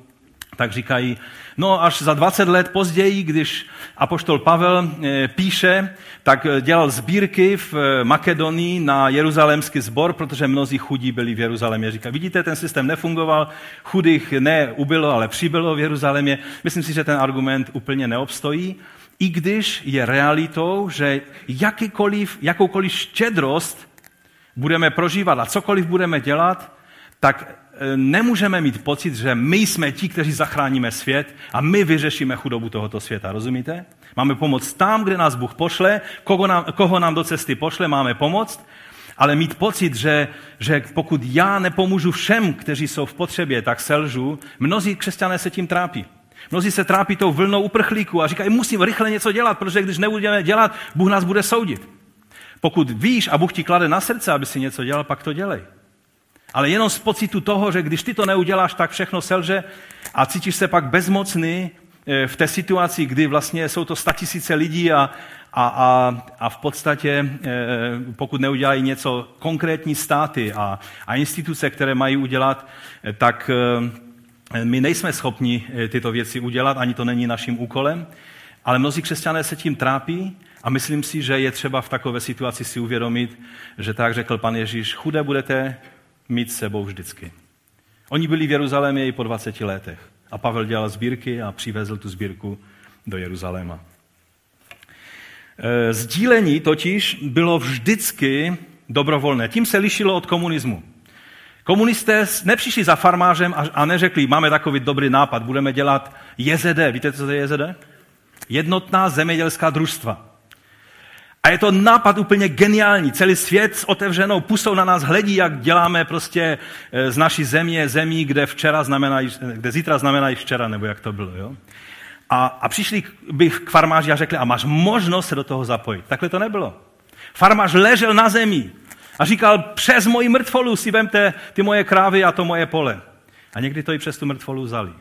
tak říkají, no až za 20 let později, když apoštol Pavel eh, píše, tak eh, dělal sbírky v eh, Makedonii na jeruzalémský sbor, protože mnozí chudí byli v Jeruzalémě. Říká, vidíte, ten systém nefungoval, chudých ne ubylo, ale přibylo v Jeruzalémě. Myslím si, že ten argument úplně neobstojí, i když je realitou, že jakýkoliv, jakoukoliv štědrost budeme prožívat a cokoliv budeme dělat, tak E, nemůžeme mít pocit, že my jsme ti, kteří zachráníme svět a my vyřešíme chudobu tohoto světa. Rozumíte? Máme pomoct tam, kde nás Bůh pošle, koho nám, koho nám do cesty pošle, máme pomoct, ale mít pocit, že, že pokud já nepomůžu všem, kteří jsou v potřebě, tak selžu, mnozí křesťané se tím trápí. Mnozí se trápí tou vlnou uprchlíků a říkají, musím rychle něco dělat, protože když nebudeme dělat, Bůh nás bude soudit. Pokud víš a Bůh ti klade na srdce, aby si něco dělal, pak to dělej. Ale jenom z pocitu toho, že když ty to neuděláš, tak všechno selže a cítíš se pak bezmocný eh, v té situaci, kdy vlastně jsou to statisíce lidí a, a, a, a v podstatě, eh, pokud neudělají něco konkrétní státy a, a instituce, které mají udělat, eh, tak my nejsme schopni tyto věci udělat, ani to není naším úkolem, ale mnozí křesťané se tím trápí a myslím si, že je třeba v takové situaci si uvědomit, že tak řekl pan Ježíš, chudé budete mít sebou vždycky. Oni byli v Jeruzalémě i po 20 letech. A Pavel dělal sbírky a přivezl tu sbírku do Jeruzaléma. E, sdílení totiž bylo vždycky dobrovolné. Tím se lišilo od komunismu. Komunisté nepřišli za farmářem a neřekli, máme takový dobrý nápad, budeme dělat JZD. Víte, co to je JZD? Jednotná zemědělská družstva. A je to nápad úplně geniální. Celý svět s otevřenou pusou na nás hledí, jak děláme prostě eh, z naší země zemí, kde, včera znamená, kde zítra znamená i včera, nebo jak to bylo. Jo? A, a přišli bych k farmáři a řekli, a máš možnost se do toho zapojit. Takhle to nebylo. Farmář ležel na zemi a říkal, přes moji mrtvolu si vemte ty moje krávy a to moje pole. A někdy to i přes tu mrtvolu vzali.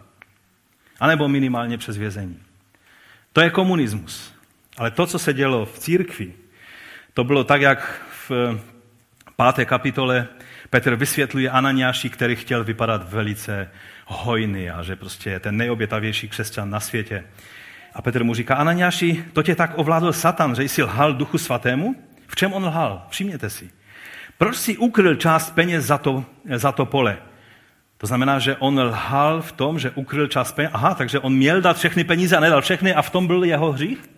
A nebo minimálně přes vězení. To je komunismus. Ale to, co se dělo v církvi, to bylo tak, jak v páté kapitole Petr vysvětluje Ananiáši, který chtěl vypadat velice hojný a že prostě je ten nejobětavější křesťan na světě. A Petr mu říká, Ananiáši, to tě tak ovládl Satan, že jsi lhal duchu svatému? V čem on lhal? Všimněte si. Proč si ukryl část peněz za to, za to pole? To znamená, že on lhal v tom, že ukryl část peněz. Aha, takže on měl dát všechny peníze a nedal všechny a v tom byl jeho hřích?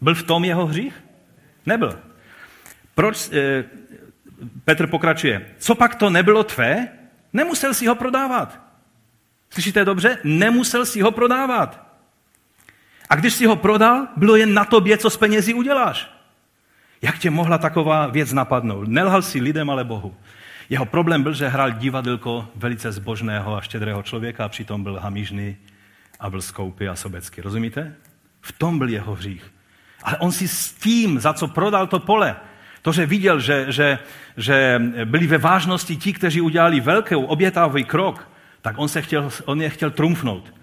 Byl v tom jeho hřích? Nebyl. Proč eh, Petr pokračuje? Co pak to nebylo tvé? Nemusel si ho prodávat. Slyšíte dobře? Nemusel si ho prodávat. A když si ho prodal, bylo jen na tobě, co s penězi uděláš. Jak tě mohla taková věc napadnout? Nelhal si lidem, ale Bohu. Jeho problém byl, že hrál divadelko velice zbožného a štědrého člověka a přitom byl hamižný a byl skoupý a sobecký. Rozumíte? V tom byl jeho hřích. Ale on si s tím, za co prodal to pole, to, že viděl, že, že, že byli ve vážnosti ti, kteří udělali velký obětavý krok, tak on, se chtěl, on je chtěl trumfnout.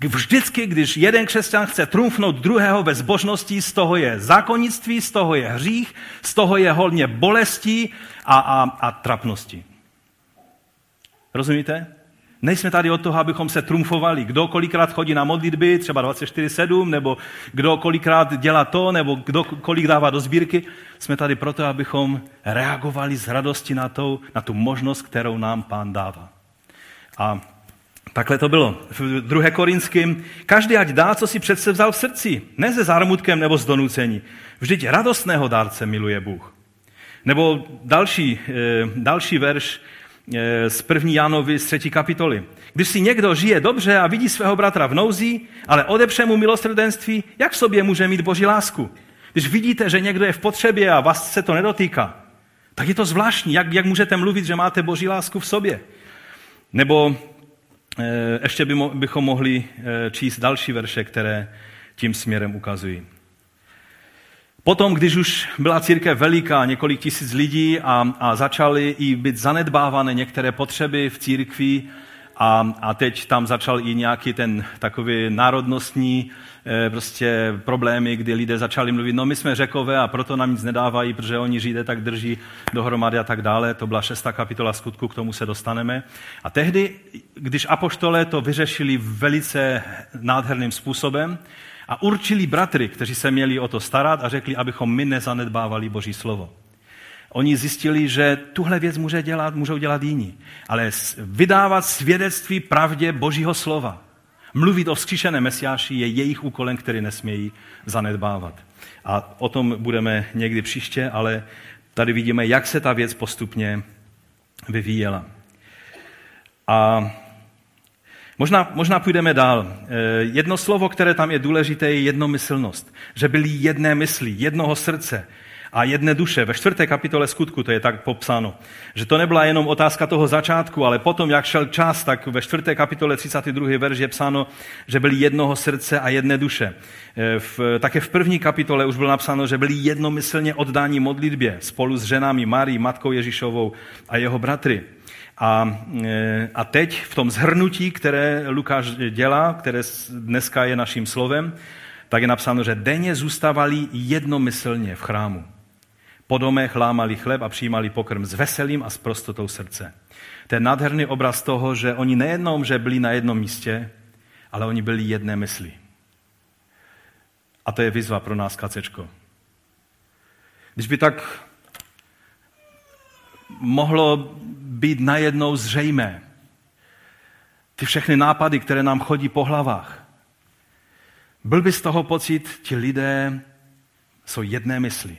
Vždycky, když jeden křesťan chce trumfnout druhého ve zbožnosti, z toho je zákonnictví, z toho je hřích, z toho je hodně bolestí a, a, a trapnosti. Rozumíte? Nejsme tady od toho, abychom se trumfovali. Kdo kolikrát chodí na modlitby, třeba 24-7, nebo kdo kolikrát dělá to, nebo kdo kolik dává do sbírky. Jsme tady proto, abychom reagovali s radostí na, to, na tu možnost, kterou nám pán dává. A takhle to bylo. V 2. Korinským, každý ať dá, co si přece vzal v srdci, ne se zármutkem nebo z donucení. Vždyť radostného dárce miluje Bůh. Nebo další, eh, další verš, z první Jánovi z třetí kapitoly. Když si někdo žije dobře a vidí svého bratra v nouzi, ale odepře mu milosrdenství, jak v sobě může mít boží lásku? Když vidíte, že někdo je v potřebě a vás se to nedotýká, tak je to zvláštní. Jak, jak můžete mluvit, že máte boží lásku v sobě? Nebo e, ještě by mo, bychom mohli e, číst další verše, které tím směrem ukazují. Potom, když už byla církev veliká, několik tisíc lidí a, a začaly i být zanedbávané některé potřeby v církvi a, a teď tam začal i nějaký ten takový národnostní e, prostě problémy, kdy lidé začali mluvit, no my jsme řekové a proto nám nic nedávají, protože oni židé tak drží dohromady a tak dále. To byla šestá kapitola skutku, k tomu se dostaneme. A tehdy, když apoštole to vyřešili velice nádherným způsobem, a určili bratry, kteří se měli o to starat a řekli, abychom my nezanedbávali Boží slovo. Oni zjistili, že tuhle věc může dělat, můžou dělat jiní, ale vydávat svědectví pravdě Božího slova, mluvit o vzkříšeném Mesiáši je jejich úkolem, který nesmějí zanedbávat. A o tom budeme někdy příště, ale tady vidíme, jak se ta věc postupně vyvíjela. A Možná, možná půjdeme dál. Eh, jedno slovo, které tam je důležité, je jednomyslnost. Že byli jedné mysli, jednoho srdce. A jedné duše. Ve čtvrté kapitole skutku to je tak popsáno, že to nebyla jenom otázka toho začátku, ale potom, jak šel čas, tak ve čtvrté kapitole 32. verš je psáno, že byli jednoho srdce a jedné duše. E, v, také v první kapitole už bylo napsáno, že byli jednomyslně oddáni modlitbě spolu s ženami Marí, matkou Ježíšovou a jeho bratry. A, e, a teď v tom zhrnutí, které Lukáš dělá, které dneska je naším slovem, tak je napsáno, že denně zůstávali jednomyslně v chrámu. Po domech lámali chleb a přijímali pokrm s veselým a s prostotou srdce. Ten nádherný obraz toho, že oni nejenom, že byli na jednom místě, ale oni byli jedné mysli. A to je výzva pro nás, kacečko. Když by tak mohlo být najednou zřejmé, ty všechny nápady, které nám chodí po hlavách, byl by z toho pocit, ti lidé jsou jedné mysli.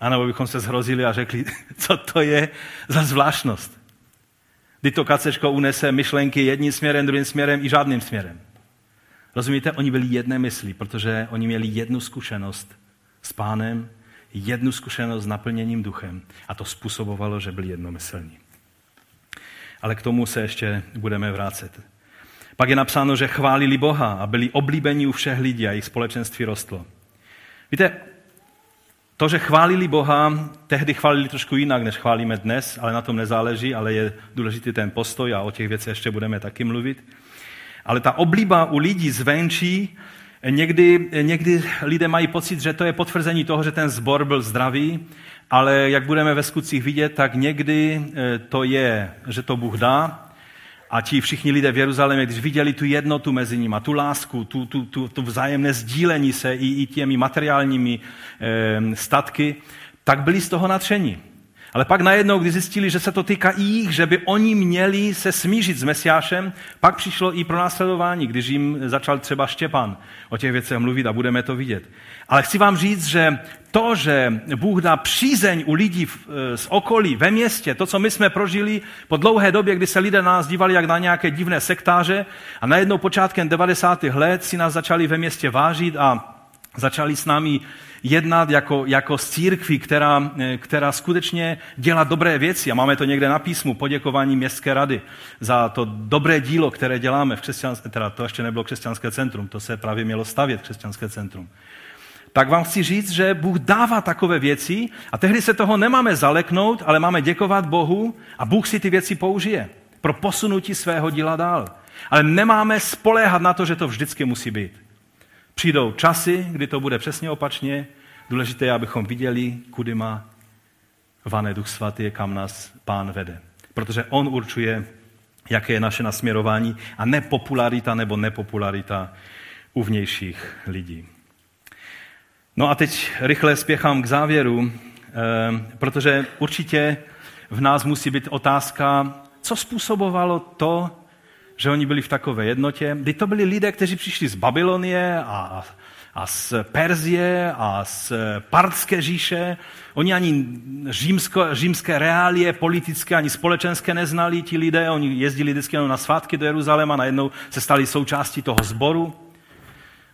A nebo bychom se zhrozili a řekli, co to je za zvláštnost. Kdy to kacečko unese myšlenky jedním směrem, druhým směrem i žádným směrem. Rozumíte? Oni byli jedné mysli, protože oni měli jednu zkušenost s pánem, jednu zkušenost s naplněním duchem. A to způsobovalo, že byli jednomyslní. Ale k tomu se ještě budeme vrátit. Pak je napsáno, že chválili Boha a byli oblíbení u všech lidí a jejich společenství rostlo. Víte, to, že chválili Boha, tehdy chválili trošku jinak, než chválíme dnes, ale na tom nezáleží, ale je důležitý ten postoj a o těch věcech ještě budeme taky mluvit. Ale ta oblíba u lidí zvenčí, někdy, někdy lidé mají pocit, že to je potvrzení toho, že ten zbor byl zdravý, ale jak budeme ve skutcích vidět, tak někdy eh, to je, že to Bůh dá, a ti všichni lidé v Jeruzalémě, když viděli tu jednotu mezi nimi, tu lásku, tu, tu, tu, tu vzájemné sdílení se i, i těmi materiálními e, statky, tak byli z toho natření. Ale pak najednou, když zjistili, že se to týká i jich, že by oni měli se smířit s Mesiášem, pak přišlo i pro následování, když jim začal třeba Štěpán o těch věcech mluvit a budeme to vidět. Ale chci vám říct, že to, že Bůh dá přízeň u lidí e, z okolí, ve městě, to, co my jsme prožili po dlouhé době, kdy se lidé na nás dívali jak na nějaké divné sektáře a najednou počátkem 90. let si nás začali ve městě vážit a začali s námi jednat jako, jako z církví, která, e, která skutečně dělá dobré věci. A máme to někde na písmu, poděkování Městské rady za to dobré dílo, které děláme v křesťanské, teda to ještě nebylo křesťanské centrum, to se právě mělo stavět křesťanské centrum tak vám chci říct, že Bůh dává takové věci a tehdy se toho nemáme zaleknout, ale máme děkovat Bohu a Bůh si ty věci použije pro posunutí svého díla dál. Ale nemáme spoléhat na to, že to vždycky musí být. Přijdou časy, kdy to bude přesně opačně. Důležité je, abychom viděli, kudy má vané Duch Svatý, kam nás Pán vede. Protože On určuje, jaké je naše nasměrování a ne popularita nebo nepopularita uvnějších lidí. No a teď rychle spěchám k závěru, eh, protože určitě v nás musí být otázka, co způsobovalo to, že oni byli v takové jednotě. Kdy to byli lidé, kteří přišli z Babylonie a, a z Perzie a z Partské říše. Oni ani římsko, římské reálie, politické ani společenské neznali ti lidé. Oni jezdili vždycky na svátky do Jeruzaléma, najednou se stali součástí toho sboru.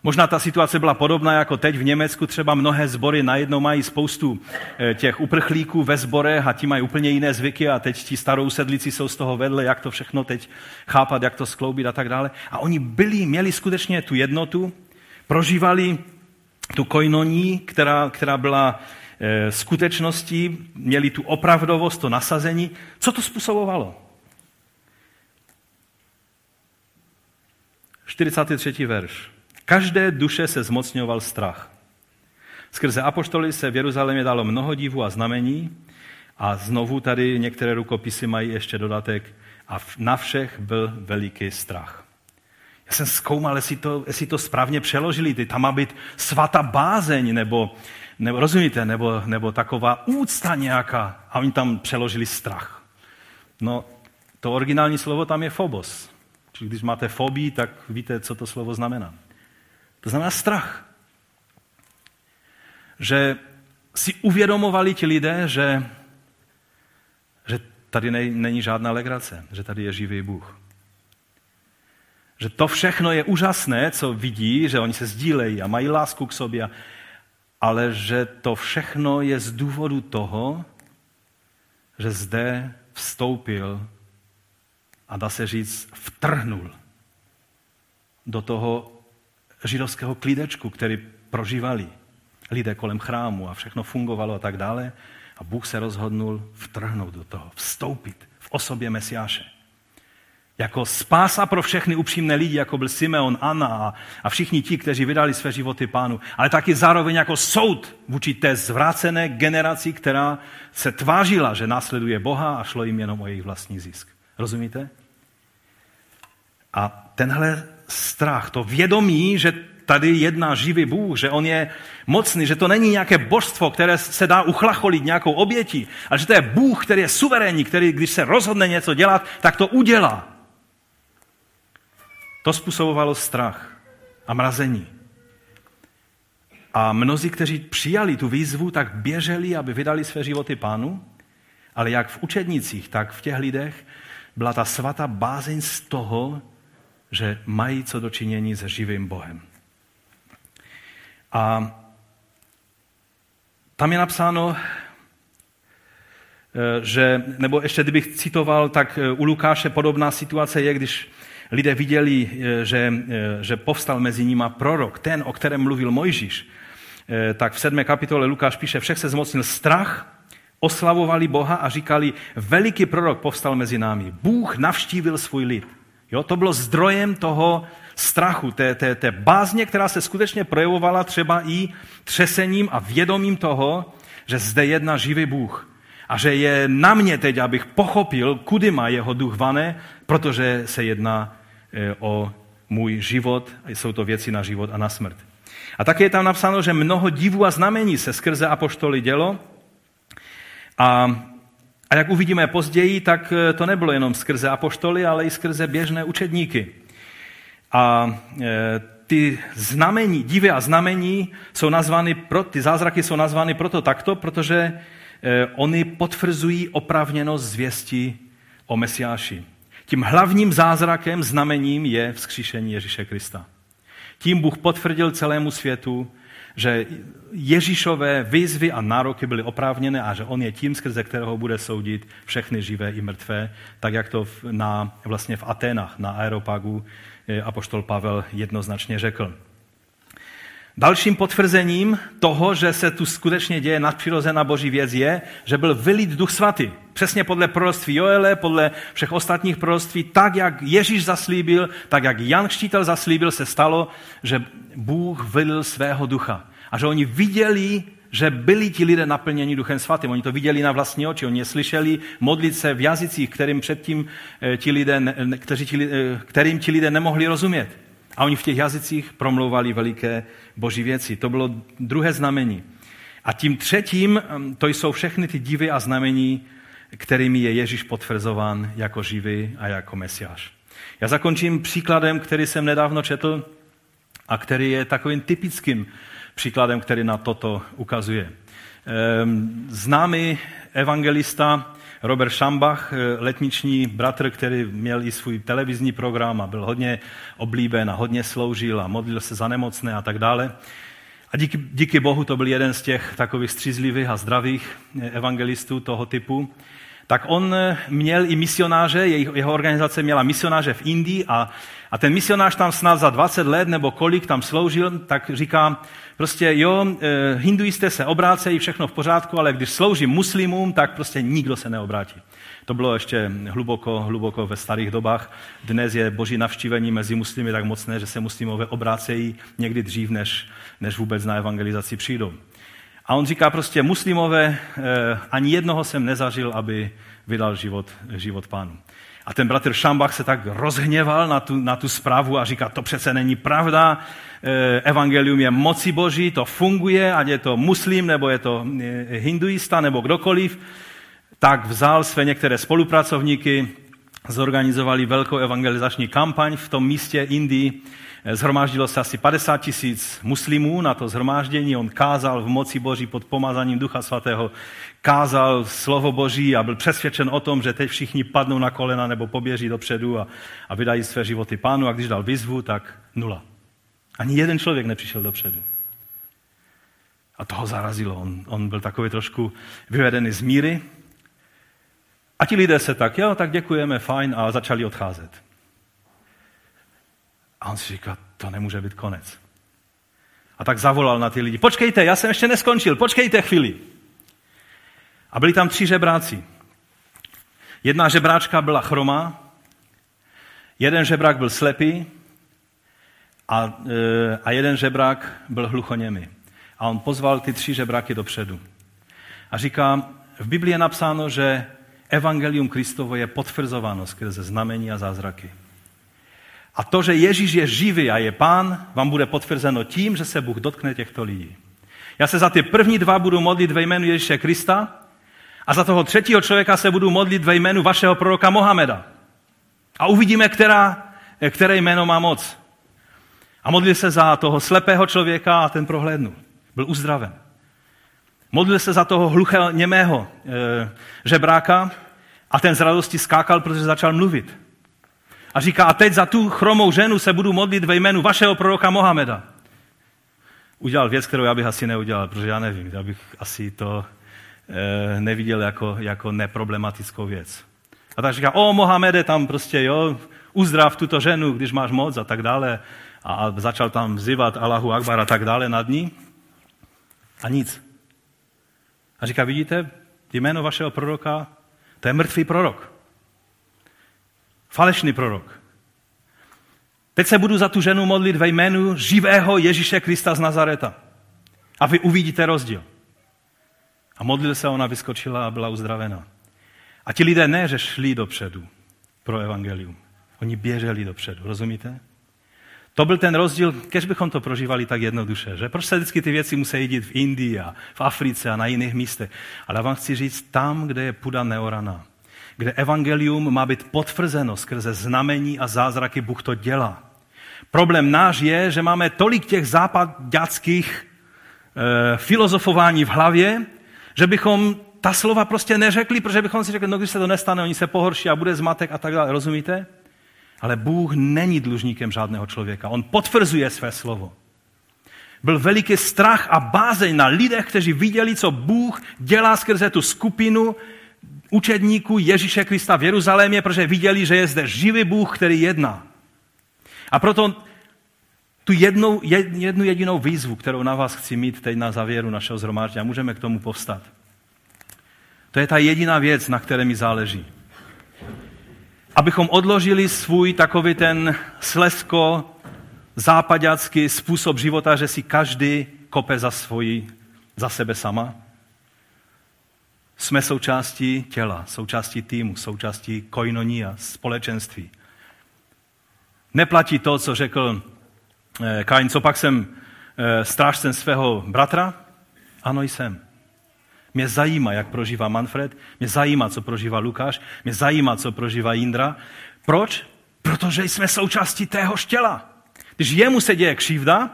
Možná ta situace byla podobná jako teď v Německu, třeba mnohé sbory najednou mají spoustu eh, těch uprchlíků ve sborech a ti mají úplně jiné zvyky a teď ti starou sedlici jsou z toho vedle, jak to všechno teď chápat, jak to skloubit a tak dále. A oni byli, měli skutečně tu jednotu, prožívali tu koinoní, která, která byla e, skutečností, měli tu opravdovost, to nasazení. Co to způsobovalo? 43. verš. Každé duše se zmocňoval strach. Skrze apoštoly se v Jeruzalémě dalo mnoho divů a znamení a znovu tady některé rukopisy mají ještě dodatek a na všech byl veliký strach. Já jsem zkoumal, jestli to, jestli to správně přeložili. Ty, tam má být svatá bázeň, nebo, nebo rozumíte, nebo, nebo taková úcta nějaká. A oni tam přeložili strach. No, to originální slovo tam je phobos. Čili když máte fobii, tak víte, co to slovo znamená. To znamená strach. Že si uvědomovali ti lidé, že, že tady není žádná legrace, že tady je živý Bůh. Že to všechno je úžasné, co vidí, že oni se sdílejí a mají lásku k sobě, ale že to všechno je z důvodu toho, že zde vstoupil a dá se říct, vtrhnul do toho židovského klídečku, který prožívali lidé kolem chrámu a všechno fungovalo a tak dále. A Bůh se rozhodnul vtrhnout do toho, vstoupit v osobě Mesiáše. Jako spása pro všechny upřímné lidi, jako byl Simeon, Anna a, a všichni ti, kteří vydali své životy pánu, ale taky zároveň jako soud vůči té zvrácené generaci, která se tvářila, že následuje Boha a šlo jim jenom o jejich vlastní zisk. Rozumíte? A tenhle strach, to vědomí, že tady jedná živý Bůh, že on je mocný, že to není nějaké božstvo, které se dá uchlacholit nějakou obětí, ale že to je Bůh, který je suverénní, který, když se rozhodne něco dělat, tak to udělá. To způsobovalo strach a mrazení. A mnozí, kteří přijali tu výzvu, tak běželi, aby vydali své životy pánu, ale jak v učednicích, tak v těch lidech byla ta svatá bázeň z toho, že mají co dočinění se živým Bohem. A tam je napsáno, eh, že, nebo ještě kdybych citoval, tak eh, u Lukáše podobná situace je, když lidé viděli, eh, že, že povstal mezi nimi prorok, ten, o kterém mluvil Mojžíš, tak v sedmé kapitole Lukáš píše, všech se zmocnil strach, oslavovali Boha a říkali, veliký prorok povstal mezi námi. Bůh navštívil svůj lid. Jo, to bylo zdrojem toho strachu, té, té, té bázně, která se skutečně projevovala třeba i třesením a vědomím toho, že zde jedná živý Bůh. A že je na mě teď, abych pochopil, kudy má jeho duch vane, protože se jedná e, o můj život, jsou to věci na život a na smrt. A také je tam napsáno, že mnoho divů a znamení se skrze apoštoly dělo. A a jak uvidíme později, tak eh, to nebylo jenom skrze apoštoly, ale i skrze běžné učedníky. A eh, ty znamení, divy a znamení jsou nazvány, pro, ty zázraky jsou nazvány proto takto, protože eh, oni potvrzují opravněnost zvěsti o Mesiáši. Tím hlavním zázrakem, znamením je vzkříšení Ježíše Krista. Tím Bůh potvrdil celému světu, že Ježíšové výzvy a nároky byly oprávněné a že on je tím, skrze kterého bude soudit všechny živé i mrtvé, tak jak to na, vlastně v Aténách na Aeropagu eh, apoštol Pavel jednoznačně řekl. Dalším potvrzením toho, že se tu skutečně děje nadpřirozená boží věc, je, že byl vylít duch svatý. Přesně podle proroctví Joele, podle všech ostatních proroctví, tak jak Ježíš zaslíbil, tak jak Jan Kštítel zaslíbil, se stalo, že Bůh vylil svého ducha. A že oni viděli, že byli ti lidé naplněni Duchem Svatým. Oni to viděli na vlastní oči, oni je slyšeli modlit se v jazycích, kterým předtím eh, ti lidé, kteří ti, eh, kterým ti lidé nemohli rozumět. A oni v těch jazycích promlouvali veliké boží věci. To bylo druhé znamení. A tím třetím, mm, to jsou všechny ty divy a znamení, kterými je Ježíš potvrzován jako živý a jako mesiáš. Já zakončím příkladem, který jsem nedávno četl a který je takovým typickým příkladem, který na toto ukazuje. Ehm, známý evangelista Robert Šambach, eh, letniční bratr, který měl i svůj televizní program a byl hodně oblíben a hodně sloužil a modlil se za nemocné a tak dále. A díky, díky Bohu to byl jeden z těch takových střízlivých a zdravých eh, evangelistů toho typu. Tak on eh, měl i misionáře, jeho organizace měla misionáře v Indii a, a ten misionář tam snad za 20 let nebo kolik tam sloužil, tak říká, Prostě jo, eh, hinduisté se obrácejí, všechno v pořádku, ale když slouží muslimům, tak prostě nikdo se neobrátí. To bylo ještě hluboko, hluboko ve starých dobách. Dnes je boží navštívení mezi muslimy tak mocné, že se muslimové obrácejí někdy dřív, než, než vůbec na evangelizaci přijdou. A on říká prostě, muslimové, eh, ani jednoho jsem nezažil, aby vydal život, život pánu. A ten bratr Šambach se tak rozhněval na tu, na tu zprávu a říká, to přece není pravda, e, evangelium je moci boží, to funguje, ať je to muslim, nebo je to e, hinduista, nebo kdokoliv. Tak vzal své některé spolupracovníky, zorganizovali velkou evangelizační kampaň v tom místě Indii, Zhromáždilo se asi 50 tisíc muslimů na to zhromáždění. On kázal v moci Boží pod pomazaním Ducha Svatého. Kázal slovo Boží a byl přesvědčen o tom, že teď všichni padnou na kolena nebo poběží dopředu a, a vydají své životy pánu. A když dal výzvu, tak nula. Ani jeden člověk nepřišel dopředu. A toho zarazilo. On, on byl takový trošku vyvedený z míry. A ti lidé se tak, jo, tak děkujeme, fajn, a začali odcházet. A on si říká, to nemůže být konec. A tak zavolal na ty lidi, počkejte, já jsem ještě neskončil, počkejte chvíli. A byli tam tři žebráci. Jedna žebráčka byla chromá, jeden žebrák byl slepý a, e, a jeden žebrák byl hluchoněmý. A on pozval ty tři žebráky dopředu. A říká, v Biblii je napsáno, že evangelium Kristovo je potvrzováno skrze znamení a zázraky. A to, že Ježíš je živý a je pán, vám bude potvrzeno tím, že se Bůh dotkne těchto lidí. Já se za ty první dva budu modlit ve jménu Ježíše Krista a za toho třetího člověka se budu modlit ve jménu vašeho proroka Mohameda. A uvidíme, která, které jméno má moc. A modlil se za toho slepého člověka a ten prohlédnul. Byl uzdraven. Modlil se za toho hluchého němého e, žebráka a ten z radosti skákal, protože začal mluvit. A říká, a teď za tu chromou ženu se budu modlit ve jménu vašeho proroka Mohameda. Udělal věc, kterou já bych asi neudělal, protože já nevím, já bych asi to e, neviděl jako, jako neproblematickou věc. A tak říká, o Mohamede, tam prostě, jo, uzdrav tuto ženu, když máš moc a tak dále. A, začal tam vzývat Allahu Akbar a tak dále nad ní. A nic. A říká, vidíte, jméno vašeho proroka, to je mrtvý prorok. Falešný prorok. Teď se budu za tu ženu modlit ve jménu živého Ježíše Krista z Nazareta. A vy uvidíte rozdíl. A modlil se, ona vyskočila a byla uzdravena. A ti lidé ne, že šli dopředu pro evangelium. Oni běželi dopředu, rozumíte? To byl ten rozdíl, kež bychom to prožívali tak jednoduše, že proč se vždycky ty věci musí jít v Indii a v Africe a na jiných místech. Ale já vám chci říct, tam, kde je půda neoraná, kde evangelium má být potvrzeno skrze znamení a zázraky, Bůh to dělá. Problém náš je, že máme tolik těch západáckých e, filozofování v hlavě, že bychom ta slova prostě neřekli, protože bychom si řekli, no když se to nestane, oni se pohorší a bude zmatek a tak dále. Rozumíte? Ale Bůh není dlužníkem žádného člověka. On potvrzuje své slovo. Byl veliký strach a bázeň na lidech, kteří viděli, co Bůh dělá skrze tu skupinu učedníků Ježíše Krista v Jeruzalémě, protože viděli, že je zde živý Bůh, který jedná. A proto tu jednu, jednu jedinou výzvu, kterou na vás chci mít teď na závěru našeho zhromáždění, a můžeme k tomu povstat. To je ta jediná věc, na které mi záleží abychom odložili svůj takový ten slesko západácký způsob života, že si každý kope za svoji, za sebe sama. Jsme součástí těla, součástí týmu, součástí koinonia, společenství. Neplatí to, co řekl eh, Kain, co pak jsem eh, strážcem svého bratra? Ano, jsem. Mě zajímá, jak prožívá Manfred, mě zajímá, co prožívá Lukáš, mě zajímá, co prožívá Jindra. Proč? Protože jsme součástí tého těla. Když jemu se děje křivda,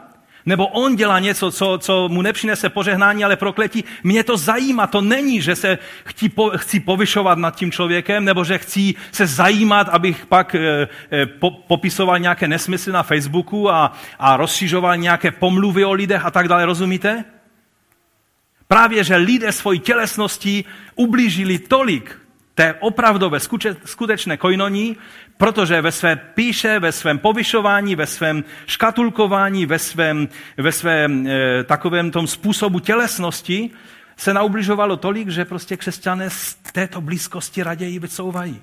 nebo on dělá něco, co, co mu nepřinese požehnání, ale prokletí, mě to zajímá. To není, že se chci, po, chci povyšovat nad tím člověkem, nebo že chci se zajímat, abych pak e, e, po, popisoval nějaké nesmysly na Facebooku a, a rozšiřoval nějaké pomluvy o lidech a tak dále. Rozumíte? Právě, že lidé svojí tělesností ublížili tolik té opravdové skutečné koinoní, protože ve své píše, ve svém povyšování, ve svém škatulkování, ve svém, ve svém e, takovém tom způsobu tělesnosti se naubližovalo tolik, že prostě křesťané z této blízkosti raději vycouvají.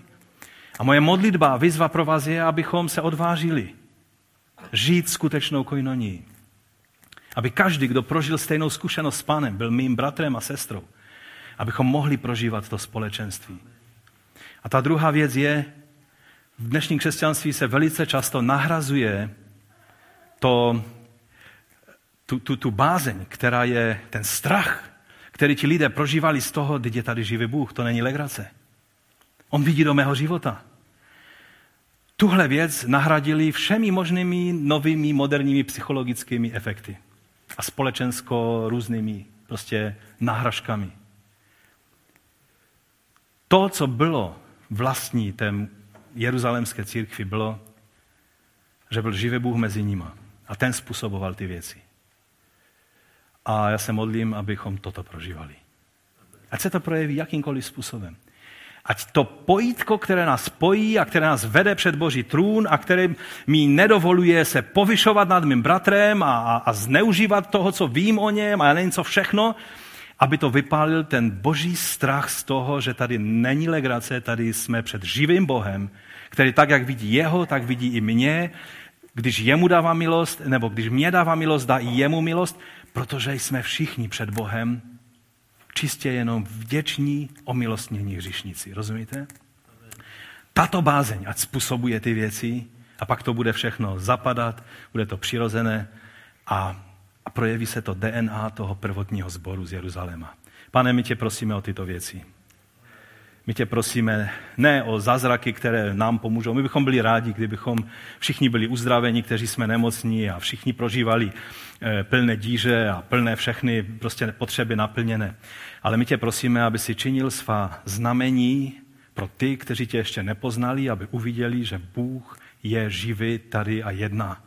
A moje modlitba, výzva pro vás je, abychom se odvážili žít skutečnou koinoní. Aby každý, kdo prožil stejnou zkušenost s pánem, byl mým bratrem a sestrou. Abychom mohli prožívat to společenství. A ta druhá věc je, v dnešním křesťanství se velice často nahrazuje to, tu, tu, tu bázeň, která je ten strach, který ti lidé prožívali z toho, kdy je tady živý Bůh. To není legrace. On vidí do mého života. Tuhle věc nahradili všemi možnými novými moderními psychologickými efekty a společensko různými prostě náhražkami. To, co bylo vlastní té jeruzalémské církvi, bylo, že byl živý Bůh mezi nimi. A ten způsoboval ty věci. A já se modlím, abychom toto prožívali. Ať se to projeví jakýmkoliv způsobem. Ať to pojítko, které nás spojí a které nás vede před Boží trůn a které mi nedovoluje se povyšovat nad mým bratrem a, a, a zneužívat toho, co vím o něm a já nevím co všechno, aby to vypálil ten boží strach z toho, že tady není legrace, tady jsme před živým Bohem, který tak, jak vidí jeho, tak vidí i mě. Když jemu dává milost, nebo když mě dává milost, dá i jemu milost, protože jsme všichni před Bohem čistě jenom vděční omilostnění hřišníci. Rozumíte? Tato bázeň, ať způsobuje ty věci, a pak to bude všechno zapadat, bude to přirozené a, a projeví se to DNA toho prvotního sboru z Jeruzaléma. Pane, my tě prosíme o tyto věci. My tě prosíme ne o zázraky, které nám pomůžou. My bychom byli rádi, kdybychom všichni byli uzdraveni, kteří jsme nemocní a všichni prožívali eh, plné díře a plné všechny prostě potřeby naplněné. Ale my tě prosíme, aby si činil svá znamení pro ty, kteří tě ještě nepoznali, aby uviděli, že Bůh je živý tady a jedná.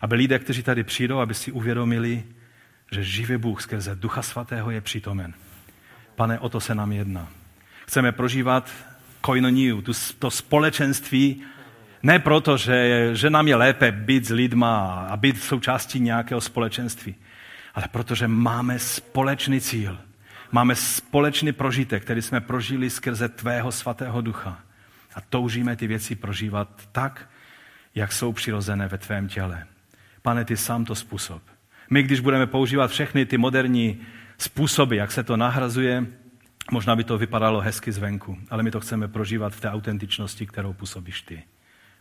Aby lidé, kteří tady přijdou, aby si uvědomili, že živý Bůh skrze Ducha Svatého je přítomen. Pane, o to se nám jedná. Chceme prožívat koinoniu, to společenství, ne proto, že, že nám je lépe být s lidma a být součástí nějakého společenství, ale protože máme společný cíl. Máme společný prožitek, který jsme prožili skrze tvého svatého ducha. A toužíme ty věci prožívat tak, jak jsou přirozené ve tvém těle. Pane, ty sám to způsob. My, když budeme používat všechny ty moderní způsoby, jak se to nahrazuje, možná by to vypadalo hezky zvenku, ale my to chceme prožívat v té autentičnosti, kterou působíš ty.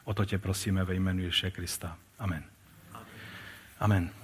O to tě prosíme ve jménu Ježíše Krista. Amen. Amen.